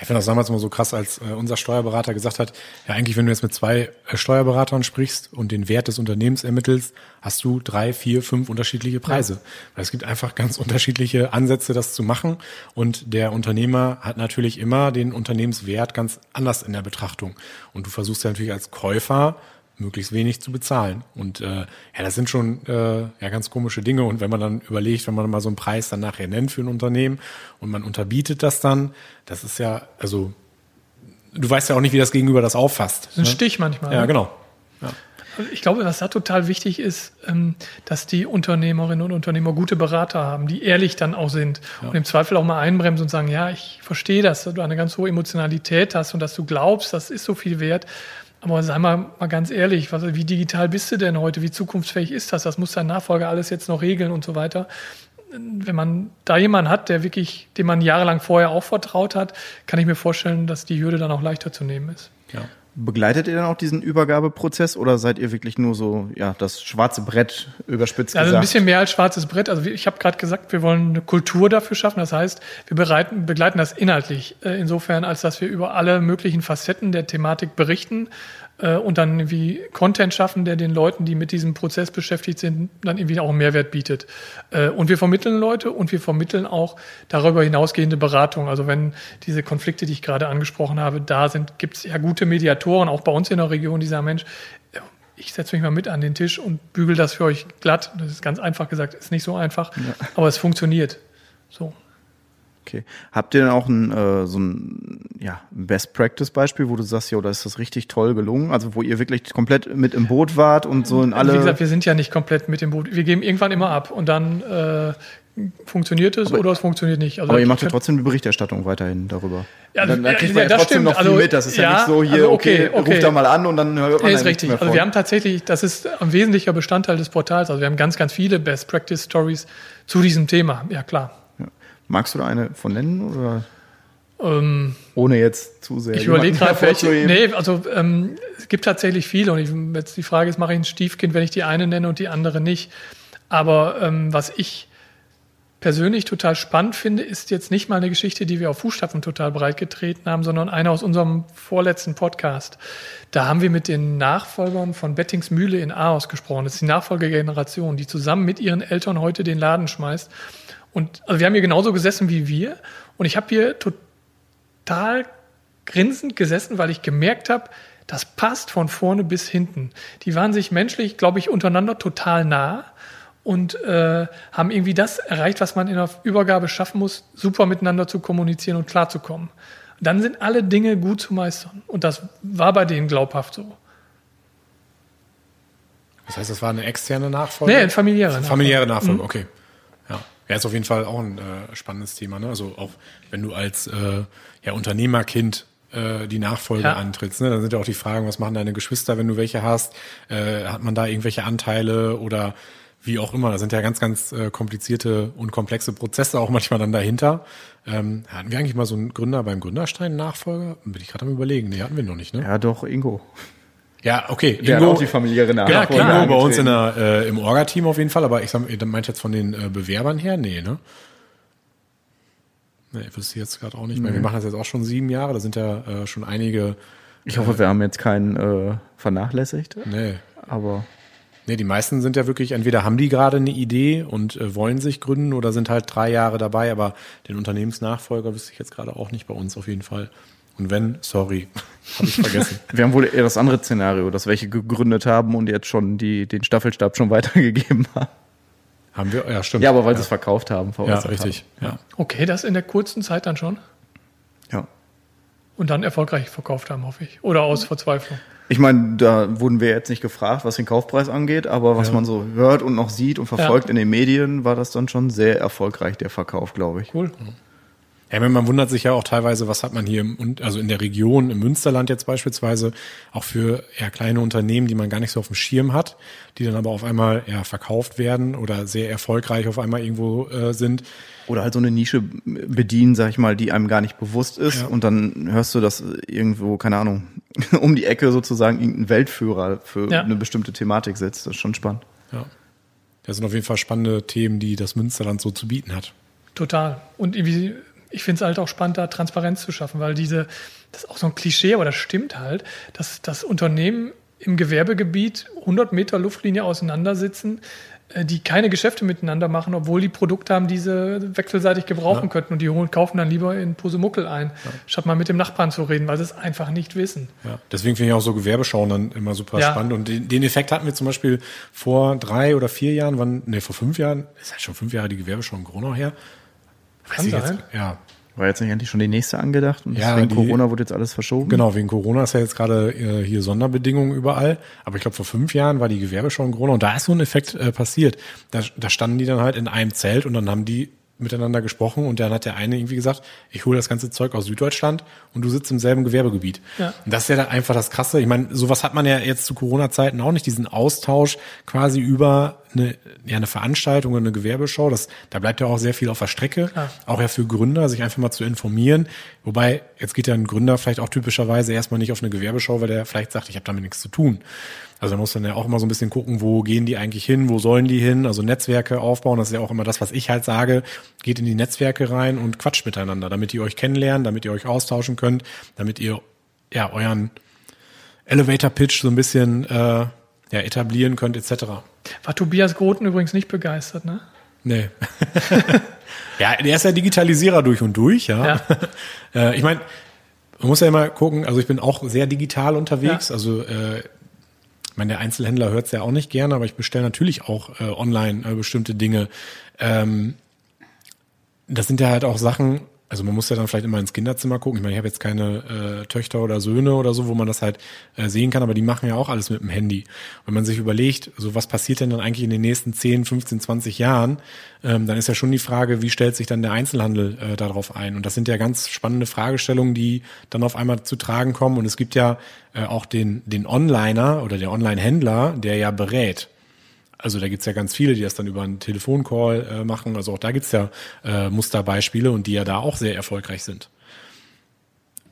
Ich finde das damals immer so krass, als äh, unser Steuerberater gesagt hat, ja eigentlich, wenn du jetzt mit zwei äh, Steuerberatern sprichst und den Wert des Unternehmens ermittelst, hast du drei, vier, fünf unterschiedliche Preise. Ja. Weil es gibt einfach ganz unterschiedliche Ansätze, das zu machen. Und der Unternehmer hat natürlich immer den Unternehmenswert ganz anders in der Betrachtung. Und du versuchst ja natürlich als Käufer möglichst wenig zu bezahlen. Und äh, ja, das sind schon äh, ja ganz komische Dinge. Und wenn man dann überlegt, wenn man mal so einen Preis dann nachher nennt für ein Unternehmen und man unterbietet das dann, das ist ja, also du weißt ja auch nicht, wie das Gegenüber das auffasst. Das ist ein ne? Stich manchmal. Ja, ne? genau. Ja. Also ich glaube, was da total wichtig ist, ähm, dass die Unternehmerinnen und Unternehmer gute Berater haben, die ehrlich dann auch sind ja. und im Zweifel auch mal einbremsen und sagen, ja, ich verstehe das, dass du eine ganz hohe Emotionalität hast und dass du glaubst, das ist so viel wert. Aber sei mal, mal ganz ehrlich, was, wie digital bist du denn heute? Wie zukunftsfähig ist das? Das muss dein Nachfolger alles jetzt noch regeln und so weiter. Wenn man da jemanden hat, der wirklich, dem man jahrelang vorher auch vertraut hat, kann ich mir vorstellen, dass die Hürde dann auch leichter zu nehmen ist. Ja. Begleitet ihr dann auch diesen Übergabeprozess oder seid ihr wirklich nur so, ja, das schwarze Brett überspitzt also gesagt? Also ein bisschen mehr als schwarzes Brett. Also ich habe gerade gesagt, wir wollen eine Kultur dafür schaffen. Das heißt, wir bereiten, begleiten das inhaltlich. Äh, insofern, als dass wir über alle möglichen Facetten der Thematik berichten äh, und dann irgendwie Content schaffen, der den Leuten, die mit diesem Prozess beschäftigt sind, dann irgendwie auch einen Mehrwert bietet. Äh, und wir vermitteln Leute und wir vermitteln auch darüber hinausgehende Beratung. Also wenn diese Konflikte, die ich gerade angesprochen habe, da sind, gibt es ja gute Mediatoren, auch bei uns in der Region, dieser Mensch, ich setze mich mal mit an den Tisch und bügel das für euch glatt. Das ist ganz einfach gesagt, ist nicht so einfach, ja. aber es funktioniert. So. Okay. Habt ihr denn auch ein, äh, so ein ja, Best-Practice-Beispiel, wo du sagst, ja, da ist das richtig toll gelungen? Also wo ihr wirklich komplett mit im Boot wart und so in alle. Wie gesagt, wir sind ja nicht komplett mit im Boot. Wir geben irgendwann immer ab und dann äh, funktioniert es aber, oder es funktioniert nicht. Also aber ihr macht ja trotzdem die Berichterstattung weiterhin darüber. Ja, dann, dann kriegt man ja, ja trotzdem stimmt. noch viel also, mit. Das ist ja, ja, nicht so hier, also okay, okay, okay, ruft da mal an und dann hört man ja, ist richtig. Also wir haben tatsächlich, das ist ein wesentlicher Bestandteil des Portals. Also wir haben ganz, ganz viele Best Practice Stories zu diesem Thema. Ja, klar. Magst du da eine von nennen oder? Ähm, Ohne jetzt zu sehr. Ich überlege gerade, welche. Nee, also ähm, es gibt tatsächlich viele und ich, jetzt die Frage ist, mache ich ein Stiefkind, wenn ich die eine nenne und die andere nicht. Aber ähm, was ich persönlich total spannend finde, ist jetzt nicht mal eine Geschichte, die wir auf Fußstapfen total breit getreten haben, sondern eine aus unserem vorletzten Podcast. Da haben wir mit den Nachfolgern von Bettings Mühle in Aarhus gesprochen. Das ist die Nachfolgegeneration, die zusammen mit ihren Eltern heute den Laden schmeißt. Und also wir haben hier genauso gesessen wie wir. Und ich habe hier total grinsend gesessen, weil ich gemerkt habe, das passt von vorne bis hinten. Die waren sich menschlich, glaube ich, untereinander total nah und äh, haben irgendwie das erreicht, was man in der Übergabe schaffen muss, super miteinander zu kommunizieren und klarzukommen. Dann sind alle Dinge gut zu meistern. Und das war bei denen glaubhaft so. Das heißt, das war eine externe Nachfolge? Nee, eine familiäre Nachfolge. Familiäre Nachfolge, mhm. okay. Ja. ist auf jeden Fall auch ein äh, spannendes Thema. Ne? Also auch wenn du als äh, ja, Unternehmerkind äh, die Nachfolge ja. antrittst. Ne? Dann sind ja auch die Fragen, was machen deine Geschwister, wenn du welche hast? Äh, hat man da irgendwelche Anteile oder wie auch immer. Da sind ja ganz, ganz äh, komplizierte und komplexe Prozesse auch manchmal dann dahinter. Ähm, hatten wir eigentlich mal so einen Gründer beim Gründerstein-Nachfolger? Bin ich gerade am überlegen. Nee, hatten wir noch nicht, ne? Ja, doch, Ingo. Ja, okay. Der Ingo, hat auch die familiäre Nachfolge. Ja, klar, bei uns in der, äh, im Orga-Team auf jeden Fall, aber ich sag, ihr meint jetzt von den äh, Bewerbern her? Nee, ne? Nee, wüsste ich jetzt gerade auch nicht mehr. Mhm. Wir machen das jetzt auch schon sieben Jahre, da sind ja äh, schon einige. Ich hoffe, wir haben jetzt keinen äh, vernachlässigt. Nee. Aber. Nee, die meisten sind ja wirklich, entweder haben die gerade eine Idee und äh, wollen sich gründen oder sind halt drei Jahre dabei, aber den Unternehmensnachfolger wüsste ich jetzt gerade auch nicht bei uns auf jeden Fall. Und wenn, sorry, <laughs> habe ich vergessen. <laughs> Wir haben wohl eher das andere Szenario, dass welche gegründet haben und jetzt schon die, den Staffelstab schon <laughs> weitergegeben haben. Haben wir, ja, stimmt. Ja, aber weil ja. sie es verkauft haben. Ja, richtig. Haben. Ja. Okay, das in der kurzen Zeit dann schon? Ja. Und dann erfolgreich verkauft haben, hoffe ich. Oder aus Verzweiflung. Ich meine, da wurden wir jetzt nicht gefragt, was den Kaufpreis angeht, aber was ja. man so hört und noch sieht und verfolgt ja. in den Medien, war das dann schon sehr erfolgreich, der Verkauf, glaube ich. Cool. Ja, man wundert sich ja auch teilweise, was hat man hier im, also in der Region, im Münsterland jetzt beispielsweise, auch für eher kleine Unternehmen, die man gar nicht so auf dem Schirm hat, die dann aber auf einmal ja, verkauft werden oder sehr erfolgreich auf einmal irgendwo äh, sind. Oder halt so eine Nische bedienen, sag ich mal, die einem gar nicht bewusst ist. Ja. Und dann hörst du das irgendwo, keine Ahnung, <laughs> um die Ecke sozusagen irgendein Weltführer für ja. eine bestimmte Thematik sitzt. Das ist schon spannend. Ja. Das sind auf jeden Fall spannende Themen, die das Münsterland so zu bieten hat. Total. Und irgendwie ich finde es halt auch spannend, da Transparenz zu schaffen, weil diese, das ist auch so ein Klischee, aber das stimmt halt, dass das Unternehmen im Gewerbegebiet 100 Meter Luftlinie auseinandersitzen, äh, die keine Geschäfte miteinander machen, obwohl die Produkte haben, die sie wechselseitig gebrauchen ja. könnten und die holen, kaufen dann lieber in Pusemuckel ein, ja. statt mal mit dem Nachbarn zu reden, weil sie es einfach nicht wissen. Ja. Deswegen finde ich auch so Gewerbeschauen dann immer super ja. spannend und den, den, Effekt hatten wir zum Beispiel vor drei oder vier Jahren, wann, nee, vor fünf Jahren, ist halt schon fünf Jahre die Gewerbeschau in Gronau her, kann sein. Jetzt, ja. War jetzt nicht endlich schon die nächste angedacht und ja, wegen die, Corona wurde jetzt alles verschoben? Genau, wegen Corona ist ja jetzt gerade äh, hier Sonderbedingungen überall. Aber ich glaube, vor fünf Jahren war die Gewerbeschau in Corona und da ist so ein Effekt äh, passiert. Da, da standen die dann halt in einem Zelt und dann haben die miteinander gesprochen und dann hat der eine irgendwie gesagt, ich hole das ganze Zeug aus Süddeutschland und du sitzt im selben Gewerbegebiet. Ja. Und das ist ja dann einfach das Krasse. Ich meine, sowas hat man ja jetzt zu Corona-Zeiten auch nicht, diesen Austausch quasi über eine, ja, eine Veranstaltung, eine Gewerbeschau. Das, da bleibt ja auch sehr viel auf der Strecke. Ja. Auch ja für Gründer, sich einfach mal zu informieren. Wobei, jetzt geht ja ein Gründer vielleicht auch typischerweise erstmal nicht auf eine Gewerbeschau, weil der vielleicht sagt, ich habe damit nichts zu tun. Also da muss man ja auch immer so ein bisschen gucken, wo gehen die eigentlich hin, wo sollen die hin, also Netzwerke aufbauen, das ist ja auch immer das, was ich halt sage, geht in die Netzwerke rein und quatscht miteinander, damit ihr euch kennenlernt, damit ihr euch austauschen könnt, damit ihr ja euren Elevator Pitch so ein bisschen äh, ja, etablieren könnt, etc. War Tobias Groten übrigens nicht begeistert, ne? Nee. <laughs> ja, der ist ja Digitalisierer durch und durch, ja. ja. <laughs> äh, ich meine, man muss ja immer gucken, also ich bin auch sehr digital unterwegs, ja. also äh, ich meine, der Einzelhändler hört es ja auch nicht gerne, aber ich bestelle natürlich auch äh, online äh, bestimmte Dinge. Ähm, das sind ja halt auch Sachen, also man muss ja dann vielleicht immer ins Kinderzimmer gucken. Ich meine, ich habe jetzt keine äh, Töchter oder Söhne oder so, wo man das halt äh, sehen kann, aber die machen ja auch alles mit dem Handy. Wenn man sich überlegt, so was passiert denn dann eigentlich in den nächsten 10, 15, 20 Jahren, ähm, dann ist ja schon die Frage, wie stellt sich dann der Einzelhandel äh, darauf ein? Und das sind ja ganz spannende Fragestellungen, die dann auf einmal zu tragen kommen. Und es gibt ja äh, auch den, den Onliner oder der Online-Händler, der ja berät. Also da gibt's ja ganz viele, die das dann über einen Telefoncall äh, machen. Also auch da gibt's ja äh, Musterbeispiele und die ja da auch sehr erfolgreich sind.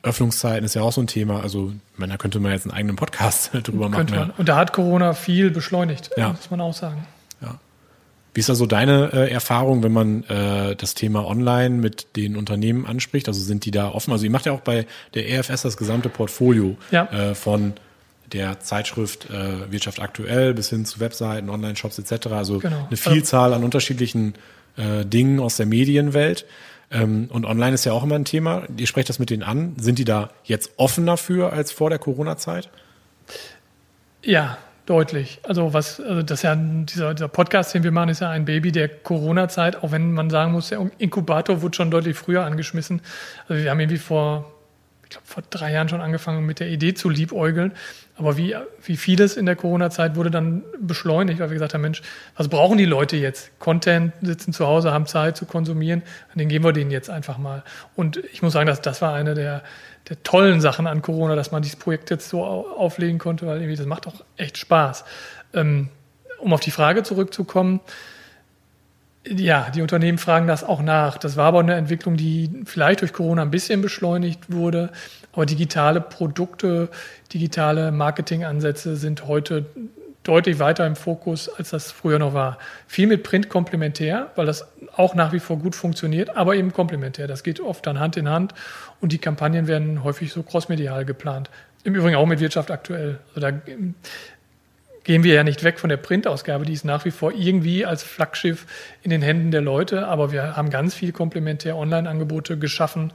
Öffnungszeiten ist ja auch so ein Thema. Also, ich meine, da könnte man jetzt einen eigenen Podcast <laughs> drüber könnte machen. Man. Und da hat Corona viel beschleunigt, ja. muss man auch sagen. Ja. Wie ist da so deine äh, Erfahrung, wenn man äh, das Thema Online mit den Unternehmen anspricht? Also sind die da offen? Also ihr macht ja auch bei der EFS das gesamte Portfolio ja. äh, von der Zeitschrift äh, Wirtschaft aktuell bis hin zu Webseiten, Online-Shops etc. Also genau. eine Vielzahl an unterschiedlichen äh, Dingen aus der Medienwelt. Ähm, und online ist ja auch immer ein Thema. Ihr sprecht das mit denen an. Sind die da jetzt offener für als vor der Corona-Zeit? Ja, deutlich. Also was, also das ja dieser, dieser Podcast, den wir machen, ist ja ein Baby der Corona-Zeit, auch wenn man sagen muss, der Inkubator wurde schon deutlich früher angeschmissen. Also wir haben irgendwie vor ich glaube, vor drei Jahren schon angefangen, mit der Idee zu liebäugeln. Aber wie, wie vieles in der Corona-Zeit wurde dann beschleunigt, weil wir gesagt haben, Mensch, was brauchen die Leute jetzt? Content, sitzen zu Hause, haben Zeit zu konsumieren, den geben wir denen jetzt einfach mal. Und ich muss sagen, dass das war eine der, der tollen Sachen an Corona, dass man dieses Projekt jetzt so auflegen konnte, weil irgendwie das macht auch echt Spaß. Ähm, um auf die Frage zurückzukommen, ja, die Unternehmen fragen das auch nach. Das war aber eine Entwicklung, die vielleicht durch Corona ein bisschen beschleunigt wurde. Aber digitale Produkte, digitale Marketingansätze sind heute deutlich weiter im Fokus, als das früher noch war. Viel mit Print komplementär, weil das auch nach wie vor gut funktioniert, aber eben komplementär. Das geht oft dann Hand in Hand und die Kampagnen werden häufig so crossmedial geplant. Im Übrigen auch mit Wirtschaft aktuell. Also da gehen wir ja nicht weg von der Printausgabe, die ist nach wie vor irgendwie als Flaggschiff in den Händen der Leute, aber wir haben ganz viel komplementär Online-Angebote geschaffen,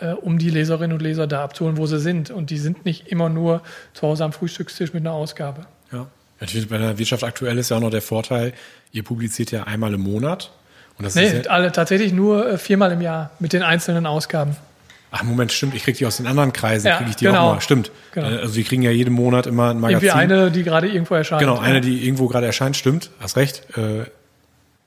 äh, um die Leserinnen und Leser da abzuholen, wo sie sind. Und die sind nicht immer nur zu Hause am Frühstückstisch mit einer Ausgabe. Ja. Natürlich bei der Wirtschaft aktuell ist ja auch noch der Vorteil, ihr publiziert ja einmal im Monat. Und das nee, ist ja alle, tatsächlich nur äh, viermal im Jahr mit den einzelnen Ausgaben. Ach, Moment, stimmt. Ich kriege die aus den anderen Kreisen, ja, kriege ich die genau. auch mal. Stimmt. Genau. Also die kriegen ja jeden Monat immer ein Magazin. Irgendwie eine, die gerade irgendwo erscheint. Genau, eine, die irgendwo gerade erscheint, stimmt. Hast recht. Äh,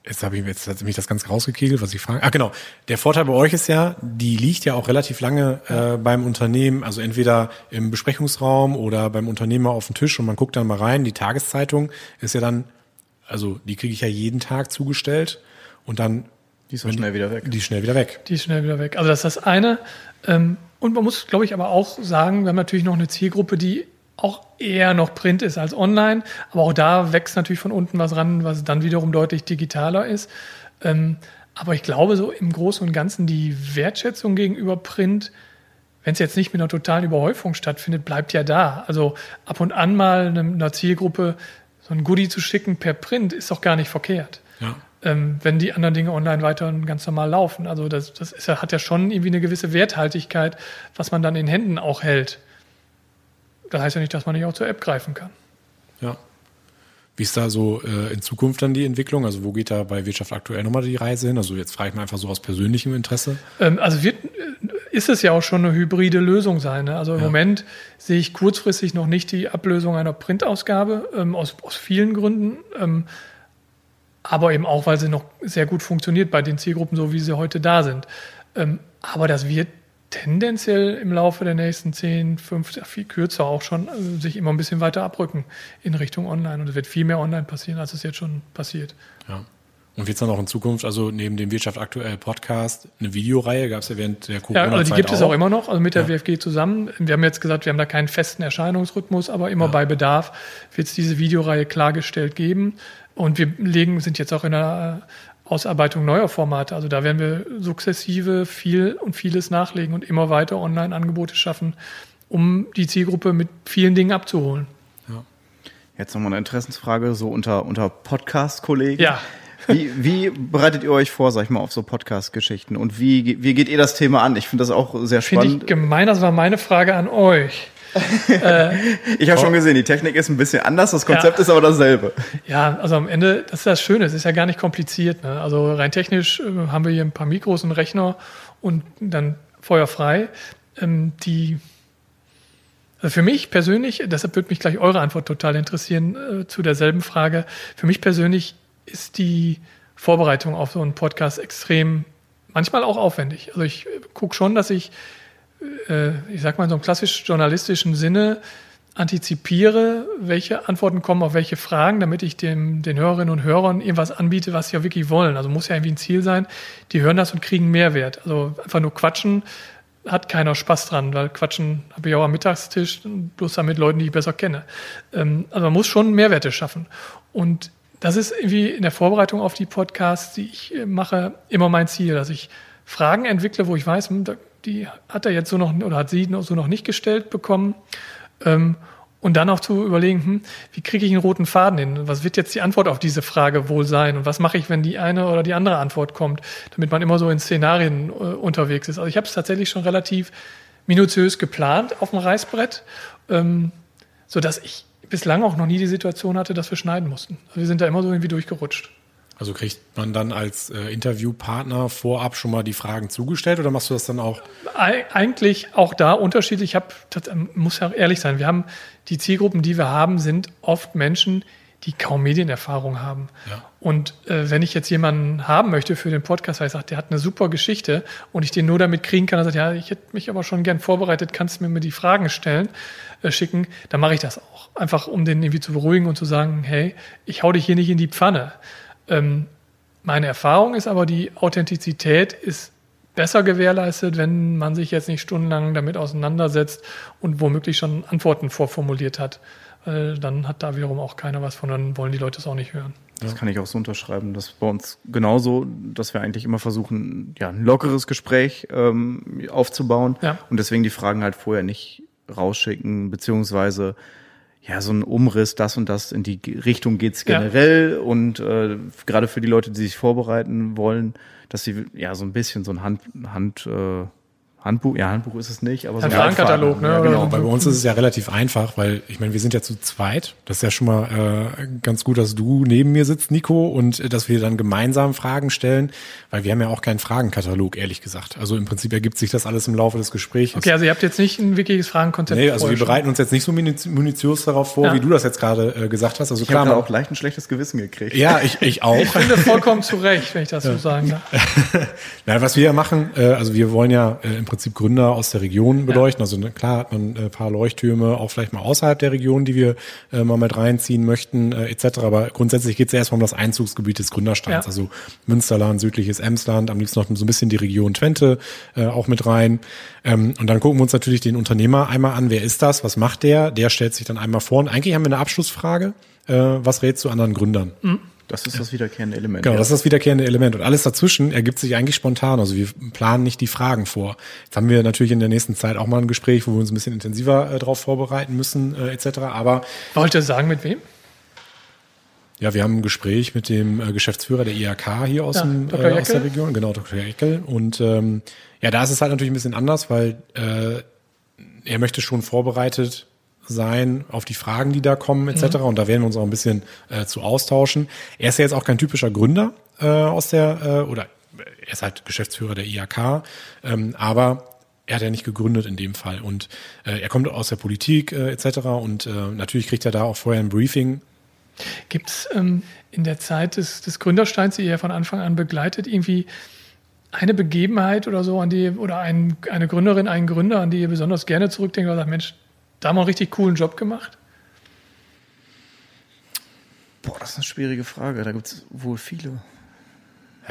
jetzt habe ich jetzt hat mich das ganz rausgekegelt, was ich frage. Ah, genau. Der Vorteil bei euch ist ja, die liegt ja auch relativ lange äh, beim Unternehmen, also entweder im Besprechungsraum oder beim Unternehmer auf dem Tisch und man guckt dann mal rein. Die Tageszeitung ist ja dann, also die kriege ich ja jeden Tag zugestellt und dann die ist auch schnell wieder weg. Die ist schnell wieder weg. Die ist schnell wieder weg. Also das ist das eine. Ähm, und man muss, glaube ich, aber auch sagen, wir haben natürlich noch eine Zielgruppe, die auch eher noch Print ist als online. Aber auch da wächst natürlich von unten was ran, was dann wiederum deutlich digitaler ist. Ähm, aber ich glaube, so im Großen und Ganzen die Wertschätzung gegenüber Print, wenn es jetzt nicht mit einer totalen Überhäufung stattfindet, bleibt ja da. Also ab und an mal einer Zielgruppe so ein Goodie zu schicken per Print ist doch gar nicht verkehrt. Ja ähm, wenn die anderen Dinge online weiter ganz normal laufen. Also das, das ist hat ja schon irgendwie eine gewisse Werthaltigkeit, was man dann in Händen auch hält. Das heißt ja nicht, dass man nicht auch zur App greifen kann. Ja. Wie ist da so äh, in Zukunft dann die Entwicklung? Also wo geht da bei Wirtschaft aktuell nochmal die Reise hin? Also jetzt frage ich mal einfach so aus persönlichem Interesse. Ähm, also wird, äh, ist es ja auch schon eine hybride Lösung sein. Ne? Also im ja. Moment sehe ich kurzfristig noch nicht die Ablösung einer Printausgabe ähm, aus, aus vielen Gründen. Ähm, aber eben auch, weil sie noch sehr gut funktioniert bei den Zielgruppen, so wie sie heute da sind. Ähm, aber das wird tendenziell im Laufe der nächsten 10, 15, viel kürzer auch schon, also sich immer ein bisschen weiter abrücken in Richtung Online. Und es wird viel mehr online passieren, als es jetzt schon passiert. Ja. Und wird es dann auch in Zukunft, also neben dem Wirtschaft aktuell Podcast, eine Videoreihe gab es ja während der Corona-Zeit Ja, also die gibt auch. es auch immer noch, also mit der ja. WFG zusammen. Wir haben jetzt gesagt, wir haben da keinen festen Erscheinungsrhythmus, aber immer ja. bei Bedarf wird es diese Videoreihe klargestellt geben. Und wir legen, sind jetzt auch in der Ausarbeitung neuer Formate. Also da werden wir sukzessive viel und vieles nachlegen und immer weiter Online-Angebote schaffen, um die Zielgruppe mit vielen Dingen abzuholen. Ja. Jetzt nochmal eine Interessensfrage, so unter, unter Podcast-Kollegen. Ja. Wie, wie bereitet ihr euch vor, sag ich mal, auf so Podcast-Geschichten? Und wie, wie geht ihr das Thema an? Ich finde das auch sehr spannend. Finde ich gemein, das war meine Frage an euch. Äh, <laughs> ich habe schon gesehen, die Technik ist ein bisschen anders, das Konzept ja. ist aber dasselbe. Ja, also am Ende, das ist das Schöne, es ist ja gar nicht kompliziert. Ne? Also rein technisch äh, haben wir hier ein paar Mikros, einen Rechner und dann feuerfrei. Ähm, die also für mich persönlich, deshalb würde mich gleich eure Antwort total interessieren äh, zu derselben Frage. Für mich persönlich ist die Vorbereitung auf so einen Podcast extrem, manchmal auch aufwendig. Also ich gucke schon, dass ich, ich sag mal in so einem klassisch journalistischen Sinne, antizipiere, welche Antworten kommen auf welche Fragen, damit ich dem, den Hörerinnen und Hörern irgendwas anbiete, was sie ja wirklich wollen. Also muss ja irgendwie ein Ziel sein. Die hören das und kriegen Mehrwert. Also einfach nur quatschen hat keiner Spaß dran, weil quatschen habe ich auch am Mittagstisch, bloß dann mit Leuten, die ich besser kenne. Ähm, also man muss schon Mehrwerte schaffen. Und das ist irgendwie in der Vorbereitung auf die Podcasts, die ich äh, mache, immer mein Ziel, dass ich Fragen entwickle, wo ich weiß, hm, die hat er jetzt so noch oder hat sie so noch nicht gestellt bekommen. Ähm, und dann auch zu überlegen, hm, wie kriege ich einen roten Faden hin? Was wird jetzt die Antwort auf diese Frage wohl sein? Und was mache ich, wenn die eine oder die andere Antwort kommt? Damit man immer so in Szenarien äh, unterwegs ist. Also ich habe es tatsächlich schon relativ minutiös geplant auf dem Reißbrett, ähm, so dass ich bislang auch noch nie die Situation hatte, dass wir schneiden mussten. Also wir sind da immer so irgendwie durchgerutscht. Also kriegt man dann als äh, Interviewpartner vorab schon mal die Fragen zugestellt oder machst du das dann auch? Eigentlich auch da unterschiedlich. Ich habe, ähm, muss ja ehrlich sein, wir haben die Zielgruppen, die wir haben, sind oft Menschen, die kaum Medienerfahrung haben. Ja. Und äh, wenn ich jetzt jemanden haben möchte für den Podcast, weil ich sage, der hat eine super Geschichte und ich den nur damit kriegen kann, er sagt, ja, ich hätte mich aber schon gern vorbereitet, kannst du mir die Fragen stellen, äh, schicken, dann mache ich das auch. Einfach um den irgendwie zu beruhigen und zu sagen, hey, ich hau dich hier nicht in die Pfanne. Ähm, meine Erfahrung ist aber, die Authentizität ist besser gewährleistet, wenn man sich jetzt nicht stundenlang damit auseinandersetzt und womöglich schon Antworten vorformuliert hat. Äh, dann hat da wiederum auch keiner was von, dann wollen die Leute es auch nicht hören. Das kann ich auch so unterschreiben. Das ist bei uns genauso, dass wir eigentlich immer versuchen, ja, ein lockeres Gespräch ähm, aufzubauen ja. und deswegen die Fragen halt vorher nicht rausschicken, beziehungsweise ja, so ein Umriss, das und das, in die Richtung geht's generell ja. und äh, gerade für die Leute, die sich vorbereiten wollen, dass sie ja so ein bisschen so ein Hand, Hand äh, Handbuch, ja, Handbuch ist es nicht, aber so ein Fragenkatalog, ne? Ja, genau. Bei uns ist es ja relativ einfach, weil ich meine, wir sind ja zu zweit. Das ist ja schon mal äh, ganz gut, dass du neben mir sitzt, Nico, und äh, dass wir dann gemeinsam Fragen stellen, weil wir haben ja auch keinen Fragenkatalog, ehrlich gesagt. Also im Prinzip ergibt sich das alles im Laufe des Gesprächs. Okay, also ihr habt jetzt nicht ein wirkliches Fragenkonzept. Nee, also wir bereiten uns jetzt nicht so munitiös darauf vor, ja. wie du das jetzt gerade äh, gesagt hast. Also ich habe auch leicht ein schlechtes Gewissen gekriegt. Ja, ich, ich <laughs> auch. Ich finde vollkommen zu Recht, wenn ich das ja. so sagen darf. <laughs> Na, was wir ja machen, äh, also wir wollen ja äh, im Prinzip Gründer aus der Region beleuchten. Ja. Also ne, klar hat man ein äh, paar Leuchttürme auch vielleicht mal außerhalb der Region, die wir äh, mal mit reinziehen möchten, äh, etc. Aber grundsätzlich geht es erstmal um das Einzugsgebiet des Gründerstands. Ja. Also Münsterland, südliches Emsland, am liebsten noch so ein bisschen die Region Twente äh, auch mit rein. Ähm, und dann gucken wir uns natürlich den Unternehmer einmal an. Wer ist das? Was macht der? Der stellt sich dann einmal vor. Und eigentlich haben wir eine Abschlussfrage. Äh, was rätst du anderen Gründern? Mhm. Das ist das wiederkehrende Element. Genau, ja. das ist das wiederkehrende Element. Und alles dazwischen ergibt sich eigentlich spontan. Also wir planen nicht die Fragen vor. Jetzt haben wir natürlich in der nächsten Zeit auch mal ein Gespräch, wo wir uns ein bisschen intensiver äh, darauf vorbereiten müssen, äh, etc. Aber wollt ihr sagen, mit wem? Ja, wir haben ein Gespräch mit dem äh, Geschäftsführer der IHK hier aus, ja, dem, äh, aus der Region, genau, Dr. Eckel. Und ähm, ja, da ist es halt natürlich ein bisschen anders, weil äh, er möchte schon vorbereitet sein auf die Fragen, die da kommen etc. Mhm. Und da werden wir uns auch ein bisschen äh, zu austauschen. Er ist ja jetzt auch kein typischer Gründer äh, aus der, äh, oder er ist halt Geschäftsführer der IAK, ähm, aber er hat ja nicht gegründet in dem Fall. Und äh, er kommt aus der Politik äh, etc. Und äh, natürlich kriegt er da auch vorher ein Briefing. Gibt es ähm, in der Zeit des, des Gründersteins, die er von Anfang an begleitet, irgendwie eine Begebenheit oder so, an die, oder ein, eine Gründerin, einen Gründer, an die ihr besonders gerne zurückdenkt oder sagt, Mensch, da haben wir einen richtig coolen Job gemacht? Boah, das ist eine schwierige Frage. Da gibt es wohl viele.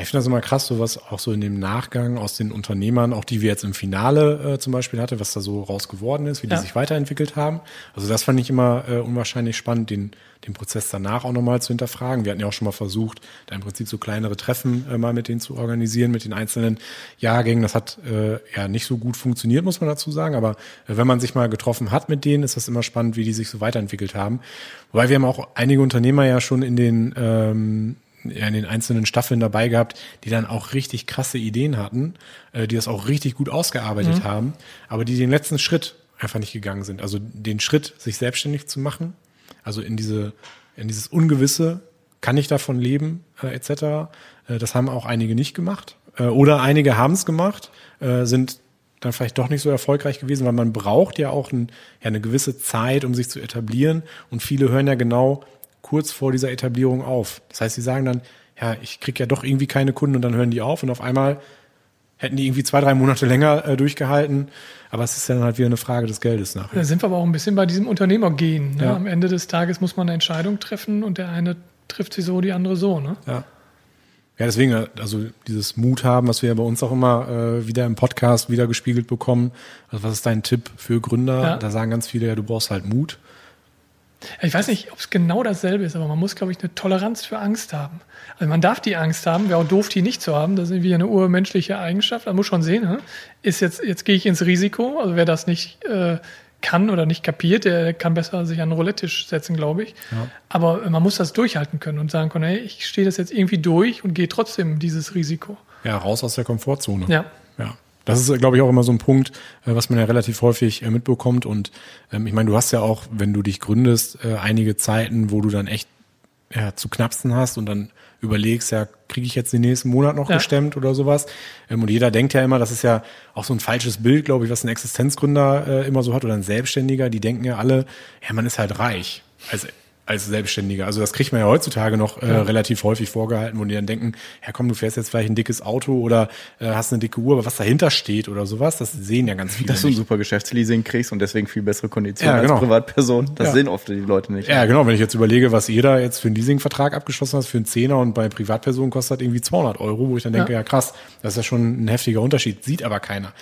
Ich finde das immer krass, so was auch so in dem Nachgang aus den Unternehmern, auch die wir jetzt im Finale äh, zum Beispiel hatte, was da so raus geworden ist, wie die sich weiterentwickelt haben. Also das fand ich immer äh, unwahrscheinlich spannend, den, den Prozess danach auch nochmal zu hinterfragen. Wir hatten ja auch schon mal versucht, da im Prinzip so kleinere Treffen äh, mal mit denen zu organisieren, mit den einzelnen Jahrgängen. Das hat äh, ja nicht so gut funktioniert, muss man dazu sagen. Aber äh, wenn man sich mal getroffen hat mit denen, ist das immer spannend, wie die sich so weiterentwickelt haben. Wobei wir haben auch einige Unternehmer ja schon in den ähm, in den einzelnen Staffeln dabei gehabt, die dann auch richtig krasse Ideen hatten, äh, die das auch richtig gut ausgearbeitet mhm. haben, aber die den letzten Schritt einfach nicht gegangen sind. Also den Schritt, sich selbstständig zu machen, also in diese, in dieses Ungewisse, kann ich davon leben, äh, etc. Äh, das haben auch einige nicht gemacht. Äh, oder einige haben es gemacht, äh, sind dann vielleicht doch nicht so erfolgreich gewesen, weil man braucht ja auch ein, ja, eine gewisse Zeit, um sich zu etablieren. Und viele hören ja genau kurz vor dieser Etablierung auf. Das heißt, sie sagen dann, ja, ich krieg ja doch irgendwie keine Kunden und dann hören die auf und auf einmal hätten die irgendwie zwei, drei Monate länger äh, durchgehalten. Aber es ist dann halt wieder eine Frage des Geldes nachher. Da sind wir aber auch ein bisschen bei diesem Unternehmergehen. Ne? Ja. Am Ende des Tages muss man eine Entscheidung treffen und der eine trifft sie so, die andere so. Ne? Ja. Ja, deswegen, also dieses Mut haben, was wir ja bei uns auch immer äh, wieder im Podcast wieder gespiegelt bekommen. Also was ist dein Tipp für Gründer? Ja. Da sagen ganz viele, ja, du brauchst halt Mut. Ich weiß nicht, ob es genau dasselbe ist, aber man muss, glaube ich, eine Toleranz für Angst haben. Also man darf die Angst haben, wäre auch doof, die nicht zu haben. Das ist irgendwie eine urmenschliche Eigenschaft. Man muss schon sehen, ne? ist jetzt, jetzt gehe ich ins Risiko. Also wer das nicht äh, kann oder nicht kapiert, der kann besser sich an den Roulette-Tisch setzen, glaube ich. Ja. Aber man muss das durchhalten können und sagen können, hey, ich stehe das jetzt irgendwie durch und gehe trotzdem dieses Risiko. Ja, raus aus der Komfortzone. Ja. Ja. Das ist, glaube ich, auch immer so ein Punkt, äh, was man ja relativ häufig äh, mitbekommt. Und ähm, ich meine, du hast ja auch, wenn du dich gründest, äh, einige Zeiten, wo du dann echt ja, zu knapsen hast und dann überlegst, ja, kriege ich jetzt den nächsten Monat noch ja. gestemmt oder sowas. Ähm, und jeder denkt ja immer, das ist ja auch so ein falsches Bild, glaube ich, was ein Existenzgründer äh, immer so hat oder ein Selbstständiger, die denken ja alle, ja, man ist halt reich. Also als Selbstständiger. Also das kriegt man ja heutzutage noch äh, ja. relativ häufig vorgehalten, wo die dann denken, ja komm, du fährst jetzt vielleicht ein dickes Auto oder äh, hast eine dicke Uhr, aber was dahinter steht oder sowas, das sehen ja ganz viele. Dass du ein super Geschäftsleasing kriegst und deswegen viel bessere Konditionen ja, genau. als Privatperson, das ja. sehen oft die Leute nicht. Ja, genau, wenn ich jetzt überlege, was jeder jetzt für einen Leasingvertrag abgeschlossen hat, für einen Zehner und bei Privatpersonen kostet irgendwie 200 Euro, wo ich dann denke, ja, ja krass, das ist ja schon ein heftiger Unterschied, sieht aber keiner.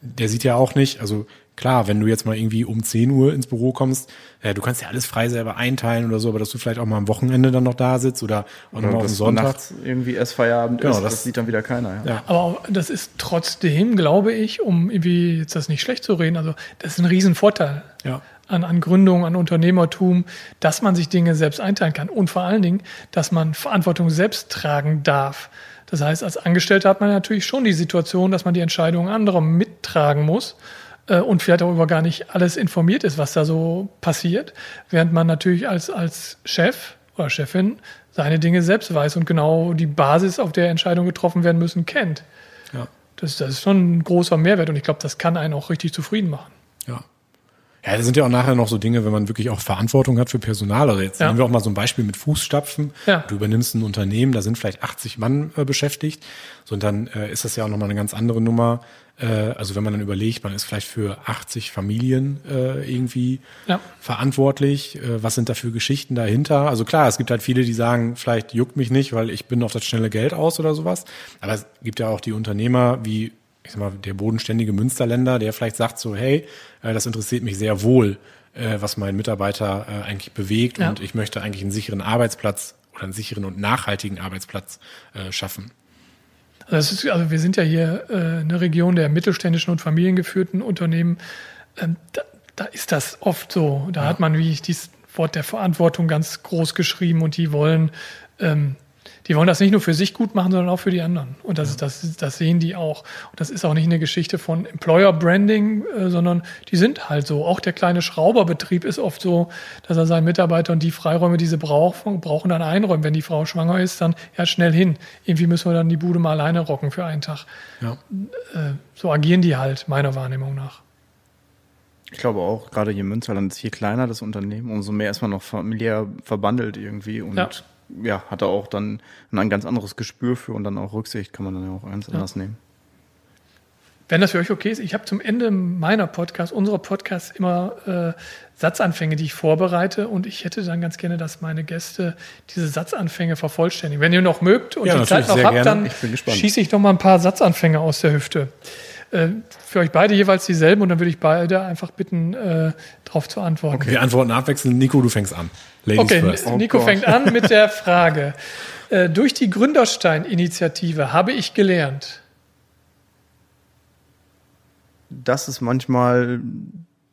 Der sieht ja auch nicht, also klar, wenn du jetzt mal irgendwie um 10 Uhr ins Büro kommst, äh, du kannst ja alles frei selber einteilen oder so, aber dass du vielleicht auch mal am Wochenende dann noch da sitzt oder auch oder noch auf Sonntag. Nachts irgendwie erst Feierabend genau, ist, das, das, sieht dann wieder keiner. Ja. ja. Aber das ist trotzdem, glaube ich, um irgendwie jetzt das nicht schlecht zu reden, also das ist ein Riesenvorteil. Ja. An, an Gründung, an Unternehmertum, dass man sich Dinge selbst einteilen kann und vor allen Dingen, dass man Verantwortung selbst tragen darf. Das heißt, als Angestellter hat man natürlich schon die Situation, dass man die Entscheidungen anderer mittragen muss und vielleicht darüber gar nicht alles informiert ist, was da so passiert, während man natürlich als, als Chef oder Chefin seine Dinge selbst weiß und genau die Basis, auf der Entscheidungen getroffen werden müssen, kennt. Ja. Das, das ist schon ein großer Mehrwert und ich glaube, das kann einen auch richtig zufrieden machen. Ja. Ja, das sind ja auch nachher noch so Dinge, wenn man wirklich auch Verantwortung hat für Personal. Also jetzt ja. nehmen wir auch mal so ein Beispiel mit Fußstapfen. Ja. Du übernimmst ein Unternehmen, da sind vielleicht 80 Mann äh, beschäftigt. So, und dann äh, ist das ja auch nochmal eine ganz andere Nummer. Äh, also wenn man dann überlegt, man ist vielleicht für 80 Familien äh, irgendwie ja. verantwortlich. Äh, was sind da für Geschichten dahinter? Also klar, es gibt halt viele, die sagen, vielleicht juckt mich nicht, weil ich bin auf das schnelle Geld aus oder sowas. Aber es gibt ja auch die Unternehmer wie ich sag mal, der bodenständige Münsterländer, der vielleicht sagt so, hey, äh, das interessiert mich sehr wohl, äh, was mein Mitarbeiter äh, eigentlich bewegt ja. und ich möchte eigentlich einen sicheren Arbeitsplatz oder einen sicheren und nachhaltigen Arbeitsplatz schaffen. Also, ist, also wir sind ja hier eine Region der mittelständischen und familiengeführten Unternehmen. Ähm, da, da, ist das oft so. Da ja. hat man, wie ich dieses Wort der Verantwortung ganz groß geschrieben und die wollen ähm, die wollen das nicht nur für sich gut machen, sondern auch für die anderen. Und das, ja. das, das sehen die auch. Und das ist auch nicht eine Geschichte von Employer Branding, äh, sondern die sind halt so. Auch der kleine Schrauberbetrieb ist oft so, dass er seinen Mitarbeitern die Freiräume, die sie brauchen, brauchen dann einräumen. Wenn die Frau schwanger ist, dann ja schnell hin. Irgendwie müssen wir dann die Bude mal alleine rocken für einen Tag. Ja. Äh, so agieren die halt, meiner Wahrnehmung nach. Ich glaube auch, gerade je Münsterland ist, je kleiner das Unternehmen, umso mehr ist man noch familiär verbandelt irgendwie und ja ja, hat er auch dann ein ganz anderes Gespür für und dann auch Rücksicht kann man dann ja auch eins ja. anders nehmen. Wenn das für euch okay ist, ich habe zum Ende meiner Podcast, unserer Podcast immer äh, Satzanfänge, die ich vorbereite und ich hätte dann ganz gerne, dass meine Gäste diese Satzanfänge vervollständigen. Wenn ihr noch mögt und ja, die Zeit noch habt, dann schieße ich noch mal ein paar Satzanfänge aus der Hüfte. Äh, für euch beide jeweils dieselben und dann würde ich beide einfach bitten, äh, darauf zu antworten. Okay, wir antworten abwechselnd. Nico, du fängst an. Ladies okay, first. Nico oh fängt an mit der <laughs> Frage. Äh, durch die Gründerstein-Initiative habe ich gelernt. Dass es manchmal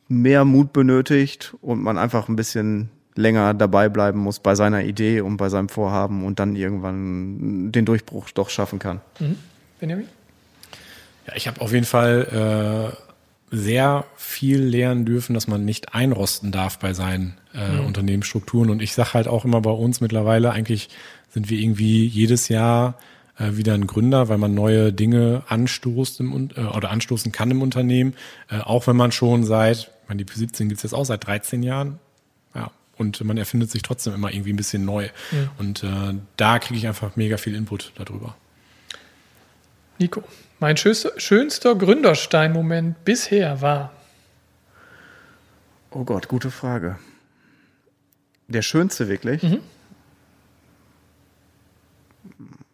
mehr Mut benötigt und man einfach ein bisschen länger dabei bleiben muss bei seiner Idee und bei seinem Vorhaben und dann irgendwann den Durchbruch doch schaffen kann. Mhm. Benjamin? Ja, ich habe auf jeden Fall äh, sehr viel lernen dürfen, dass man nicht einrosten darf bei seinen äh, mhm. Unternehmensstrukturen. Und ich sage halt auch immer bei uns mittlerweile, eigentlich sind wir irgendwie jedes Jahr äh, wieder ein Gründer, weil man neue Dinge anstoßt im, äh, oder anstoßen kann im Unternehmen, äh, auch wenn man schon seit, ich meine, die P17 gibt's jetzt auch seit 13 Jahren, ja, und man erfindet sich trotzdem immer irgendwie ein bisschen neu. Ja. Und äh, da kriege ich einfach mega viel Input darüber. Nico, mein schönster, Gründerstein-Moment bisher war. Oh Gott, gute Frage. Der schönste wirklich? Mhm.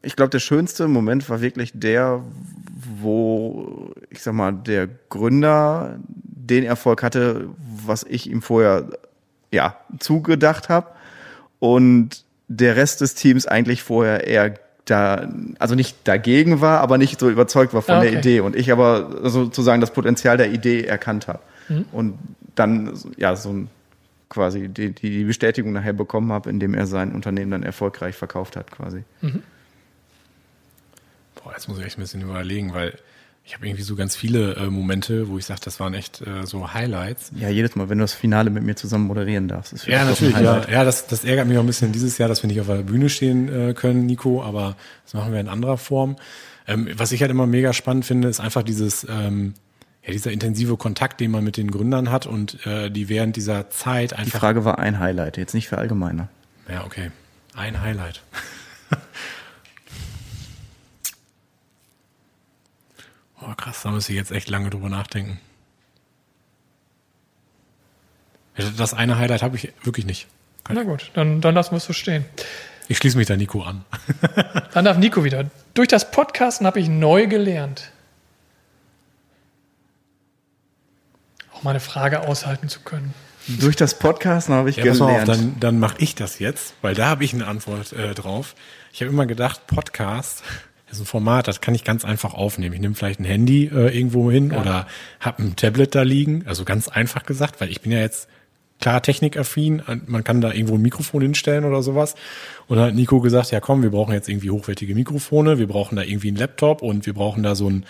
Ich glaube, der schönste Moment war wirklich der, wo, ich sag mal, der Gründer den Erfolg hatte, was ich ihm vorher ja zugedacht habe und der Rest des Teams eigentlich vorher eher da, also nicht dagegen war, aber nicht so überzeugt war von ah, okay. der Idee und ich aber sozusagen das Potenzial der Idee erkannt habe mhm. und dann ja so ein quasi die, die Bestätigung nachher bekommen habe, indem er sein Unternehmen dann erfolgreich verkauft hat quasi. Mhm. Boah, jetzt muss ich echt ein bisschen überlegen, weil ich habe irgendwie so ganz viele äh, Momente, wo ich sage, das waren echt äh, so Highlights. Ja, jedes Mal, wenn du das Finale mit mir zusammen moderieren darfst. Ist ja, natürlich. Ja, ja das, das ärgert mich auch ein bisschen dieses Jahr, dass wir nicht auf der Bühne stehen äh, können, Nico, aber das machen wir in anderer Form. Ähm, was ich halt immer mega spannend finde, ist einfach dieses, ähm, ja, dieser intensive Kontakt, den man mit den Gründern hat und äh, die während dieser Zeit einfach. Die Frage war ein Highlight, jetzt nicht für allgemeiner. Ja, okay. Ein Highlight. <laughs> Oh, krass, da muss ich jetzt echt lange drüber nachdenken. Das eine Highlight habe ich wirklich nicht. Na gut, dann, dann lassen wir es so stehen. Ich schließe mich da Nico an. <laughs> dann darf Nico wieder. Durch das Podcasten habe ich neu gelernt. Auch mal eine Frage aushalten zu können. Durch das Podcasten habe ich ja, gelernt. Pass auf, dann, dann mache ich das jetzt, weil da habe ich eine Antwort äh, drauf. Ich habe immer gedacht, Podcast ist ein Format, das kann ich ganz einfach aufnehmen. Ich nehme vielleicht ein Handy äh, irgendwo hin ja. oder habe ein Tablet da liegen. Also ganz einfach gesagt, weil ich bin ja jetzt klar technikaffin. Man kann da irgendwo ein Mikrofon hinstellen oder sowas. Und dann hat Nico gesagt, ja komm, wir brauchen jetzt irgendwie hochwertige Mikrofone, wir brauchen da irgendwie einen Laptop und wir brauchen da so ein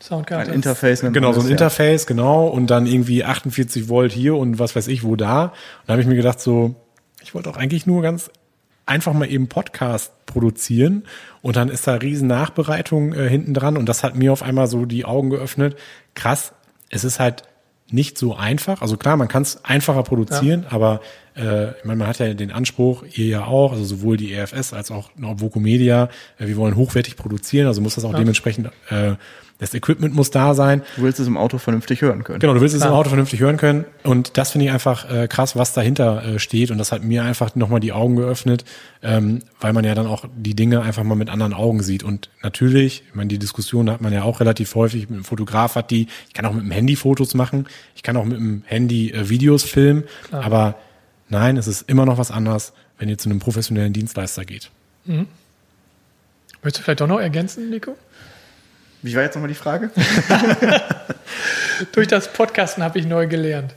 Soundkarte. Ein Interface. Genau, so ein Interface, genau. Und dann irgendwie 48 Volt hier und was weiß ich wo da. Und da habe ich mir gedacht so, ich wollte auch eigentlich nur ganz einfach mal eben Podcast produzieren und dann ist da riesen Nachbereitung äh, hinten dran und das hat mir auf einmal so die Augen geöffnet. Krass, es ist halt nicht so einfach. Also klar, man kann es einfacher produzieren, ja. aber äh, ich meine, man hat ja den Anspruch, ihr ja auch, also sowohl die EFS als auch Voco Media, äh, wir wollen hochwertig produzieren, also muss das auch ja. dementsprechend äh, das Equipment muss da sein. Du willst es im Auto vernünftig hören können. Genau, du willst es im Auto vernünftig hören können. Und das finde ich einfach äh, krass, was dahinter äh, steht. Und das hat mir einfach nochmal die Augen geöffnet, ähm, weil man ja dann auch die Dinge einfach mal mit anderen Augen sieht. Und natürlich, ich meine, die Diskussion hat man ja auch relativ häufig. Mit dem Fotograf hat die, ich kann auch mit dem Handy Fotos machen, ich kann auch mit dem Handy äh, Videos filmen. Klar. Aber nein, es ist immer noch was anderes, wenn ihr zu einem professionellen Dienstleister geht. Mhm. Möchtest du vielleicht doch noch ergänzen, Nico? Wie war jetzt nochmal die Frage? <laughs> Durch das Podcasten habe ich neu gelernt.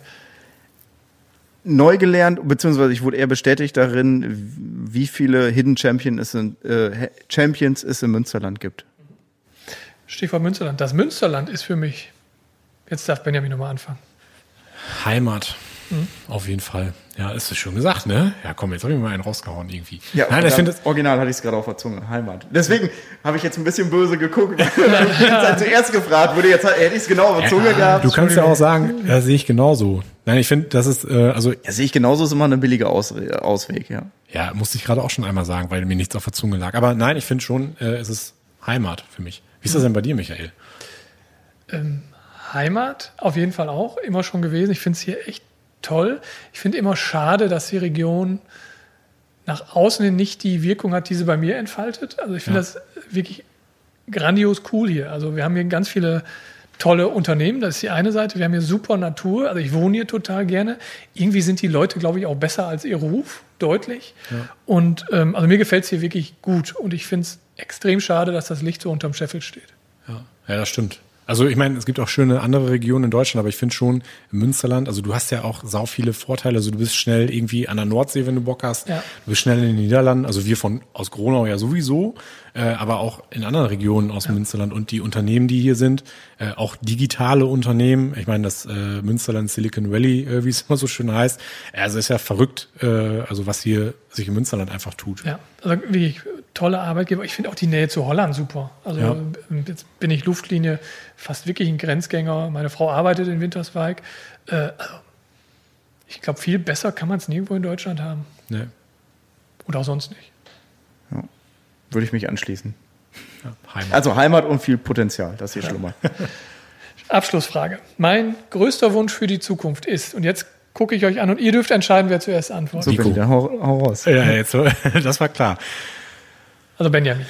Neu gelernt, beziehungsweise ich wurde eher bestätigt darin, wie viele Hidden Champion es in, äh, Champions es im Münsterland gibt. Stichwort Münsterland. Das Münsterland ist für mich, jetzt darf Benjamin nochmal anfangen. Heimat. Mhm. Auf jeden Fall. Ja, ist es schon gesagt, ne? Ja, komm, jetzt habe ich mal einen rausgehauen irgendwie. Ja, Nein, ich finde Original hatte ich es gerade auf der Zunge, Heimat. Deswegen habe ich jetzt ein bisschen böse geguckt. <laughs> ich habe zuerst gefragt, wurde jetzt hätte ich es genau auf der Zunge gehabt. Du kannst ja auch sagen, ja, sehe ich genauso. Nein, ich finde, das ist äh, also ja, sehe ich genauso ist immer eine billige Aus Ausweg, ja. Ja, musste ich gerade auch schon einmal sagen, weil mir nichts auf der Zunge lag. Aber nein, ich finde schon, äh, es ist Heimat für mich. Wie ist das denn bei dir, Michael? Ähm, Heimat auf jeden Fall auch immer schon gewesen. Ich finde es hier echt toll. Ich finde immer schade, dass die Region nach außen hin nicht die Wirkung hat, die sie bei mir entfaltet. Also ich finde ja. das wirklich grandios cool hier. Also wir haben hier ganz viele tolle Unternehmen, das ist die eine Seite. Wir haben hier super Natur, also ich wohne hier total gerne. Irgendwie sind die Leute, glaube ich, auch besser als ihr Ruf, deutlich. Ja. Und ähm, also mir gefällt es hier wirklich gut und ich finde es extrem schade, dass das Licht so unterm Scheffel steht. Ja, ja das stimmt. Also ich meine, es gibt auch schöne andere Regionen in Deutschland, aber ich finde schon im Münsterland, also du hast ja auch sau viele Vorteile. Also du bist schnell irgendwie an der Nordsee, wenn du Bock hast. Ja. Du bist schnell in den Niederlanden, also wir von aus Gronau ja sowieso, äh, aber auch in anderen Regionen aus ja. Münsterland und die Unternehmen, die hier sind, äh, auch digitale Unternehmen. Ich meine, das äh, Münsterland Silicon Valley, äh, wie es immer so schön heißt, also ist ja verrückt, äh, also was hier sich im Münsterland einfach tut. Ja, also wie tolle Arbeitgeber. Ich finde auch die Nähe zu Holland super. Also ja. jetzt bin ich Luftlinie fast wirklich ein Grenzgänger. Meine Frau arbeitet in Winterswijk. Äh, also ich glaube, viel besser kann man es nirgendwo in Deutschland haben. Nee. Oder auch sonst nicht. Würde ich mich anschließen. Ja, Heimat. Also Heimat und viel Potenzial, das hier ja. schlummert. <laughs> Abschlussfrage. Mein größter Wunsch für die Zukunft ist, und jetzt gucke ich euch an und ihr dürft entscheiden, wer zuerst antwortet. So, dann hau, hau raus. Ja, jetzt, <laughs> das war klar. Also Benjamin.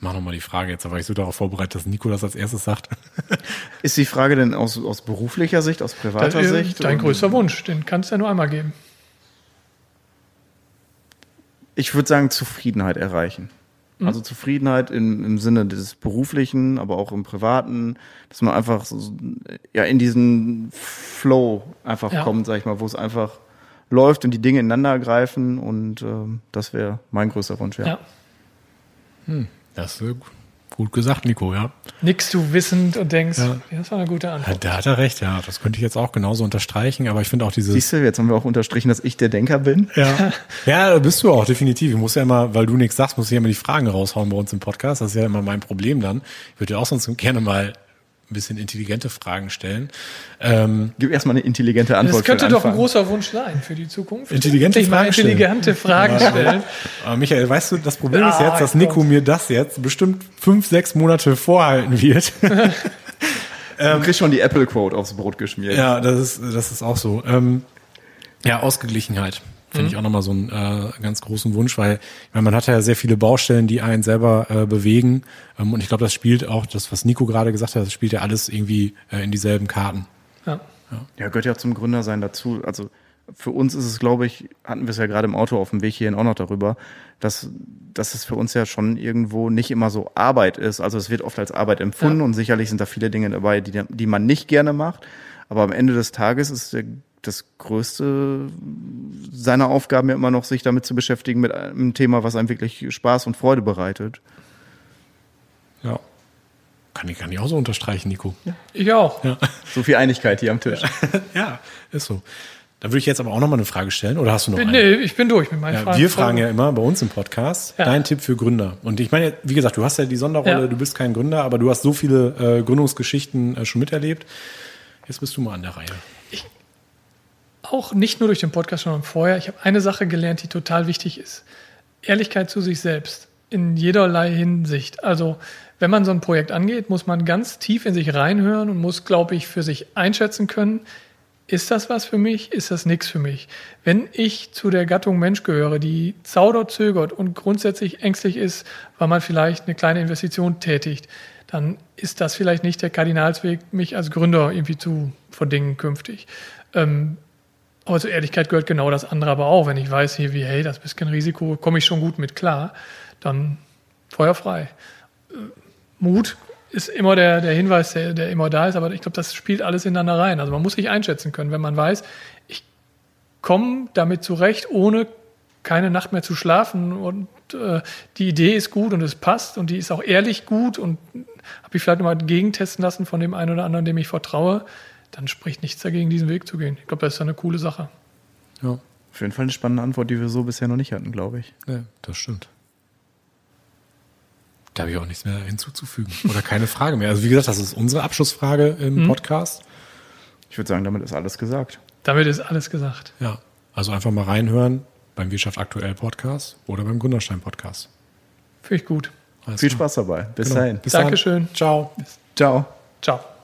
Mach nochmal die Frage jetzt, aber ich so darauf vorbereitet, dass Nico das als erstes sagt. Ist die Frage denn aus, aus beruflicher Sicht, aus privater das, Sicht? Dein größter Wunsch, den kannst du ja nur einmal geben. Ich würde sagen, Zufriedenheit erreichen. Mhm. Also Zufriedenheit im, im Sinne des beruflichen, aber auch im privaten, dass man einfach so, ja in diesen Flow einfach ja. kommt, sag ich mal, wo es einfach läuft und die Dinge ineinander greifen und ähm, das wäre mein größter Wunsch, ja. ja. Hm, das ist gut gesagt, Nico, ja. Nix du wissend und denkst, ja. das war eine gute Antwort. Ja, da hat er recht, ja. Das könnte ich jetzt auch genauso unterstreichen, aber ich finde auch diese. Siehst du, jetzt haben wir auch unterstrichen, dass ich der Denker bin. Ja. <laughs> ja, bist du auch, definitiv. Ich muss ja immer, weil du nichts sagst, muss ich ja immer die Fragen raushauen bei uns im Podcast. Das ist ja immer mein Problem dann. Ich würde ja auch sonst gerne mal ein bisschen intelligente Fragen stellen. Ähm, Gib erstmal eine intelligente Antwort. Das könnte doch ein großer Wunsch sein für die Zukunft. Intelligente Fragen intelligente Fragen stellen. Aber Michael, weißt du, das Problem ah, ist jetzt, dass Nico mir das jetzt bestimmt fünf, sechs Monate vorhalten wird. <laughs> du ähm, kriegst schon die Apple Quote aufs Brot geschmiert. Ja, das ist, das ist auch so. Ähm, ja, Ausgeglichenheit. Finde mhm. ich auch nochmal so einen äh, ganz großen Wunsch, weil ich meine, man hat ja sehr viele Baustellen, die einen selber äh, bewegen. Ähm, und ich glaube, das spielt auch, das, was Nico gerade gesagt hat, das spielt ja alles irgendwie äh, in dieselben Karten. Ja. ja. Ja, gehört ja zum Gründersein dazu. Also für uns ist es, glaube ich, hatten wir es ja gerade im Auto auf dem Weg hierhin auch noch darüber, dass, dass es für uns ja schon irgendwo nicht immer so Arbeit ist. Also es wird oft als Arbeit empfunden ja. und sicherlich sind da viele Dinge dabei, die, die man nicht gerne macht. Aber am Ende des Tages ist der das größte seiner Aufgaben ja immer noch, sich damit zu beschäftigen mit einem Thema, was einem wirklich Spaß und Freude bereitet. Ja. Kann ich, kann ich auch so unterstreichen, Nico. Ja. Ich auch. Ja. So viel Einigkeit hier am Tisch. <laughs> ja, ist so. Da würde ich jetzt aber auch noch mal eine Frage stellen. Oder hast du noch eine? Nee, ich bin durch mit meinen ja, Fragen. Wir fragen ja immer bei uns im Podcast ja. dein Tipp für Gründer. Und ich meine, wie gesagt, du hast ja die Sonderrolle, ja. du bist kein Gründer, aber du hast so viele äh, Gründungsgeschichten äh, schon miterlebt. Jetzt bist du mal an der Reihe auch nicht nur durch den Podcast, sondern vorher, ich habe eine Sache gelernt, die total wichtig ist. Ehrlichkeit zu sich selbst in jederlei Hinsicht. Also wenn man so ein Projekt angeht, muss man ganz tief in sich reinhören und muss, glaube ich, für sich einschätzen können, ist das was für mich, ist das nichts für mich. Wenn ich zu der Gattung Mensch gehöre, die zaudert, zögert und grundsätzlich ängstlich ist, weil man vielleicht eine kleine Investition tätigt, dann ist das vielleicht nicht der Kardinalsweg, mich als Gründer irgendwie zu verdingen künftig. Ähm, aber zur Ehrlichkeit gehört genau das andere aber auch. Wenn ich weiß, hier wie, hey, das bisschen Risiko, komme ich schon gut mit klar, dann feuerfrei. Äh, Mut ist immer der, der Hinweis, der, der immer da ist, aber ich glaube, das spielt alles ineinander rein. Also man muss sich einschätzen können, wenn man weiß, ich komme damit zurecht, ohne keine Nacht mehr zu schlafen und äh, die Idee ist gut und es passt und die ist auch ehrlich gut und habe ich vielleicht nochmal gegentesten lassen von dem einen oder anderen, dem ich vertraue, dann spricht nichts dagegen, diesen Weg zu gehen. Ich glaube, das ist eine coole Sache. Ja. Auf jeden Fall eine spannende Antwort, die wir so bisher noch nicht hatten, glaube ich. Ja, das stimmt. Da habe ich auch nichts mehr hinzuzufügen. Oder keine Frage mehr. Also wie gesagt, das ist unsere Abschlussfrage im mhm. Podcast. Ich würde sagen, damit ist alles gesagt. Damit ist alles gesagt. Ja. Also einfach mal reinhören beim Wirtschaft aktuell Podcast oder beim Gründerstein Podcast. Finde ich gut. Alles Viel Spaß dabei. Bis genau. dahin. Bis Dankeschön. Dann. Ciao. Ciao. Ciao.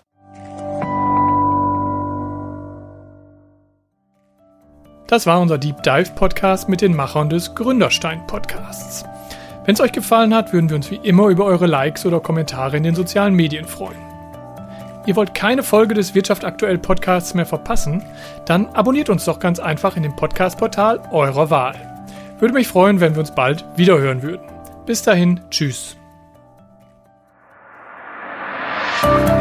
Das war unser Deep Dive Podcast mit den Machern des Gründerstein Podcasts. Wenn es euch gefallen hat, würden wir uns wie immer über eure Likes oder Kommentare in den sozialen Medien freuen. Ihr wollt keine Folge des Wirtschaft aktuell Podcasts mehr verpassen? Dann abonniert uns doch ganz einfach in dem Podcast-Portal eurer Wahl. Würde mich freuen, wenn wir uns bald wiederhören würden. Bis dahin, tschüss. Tschüss.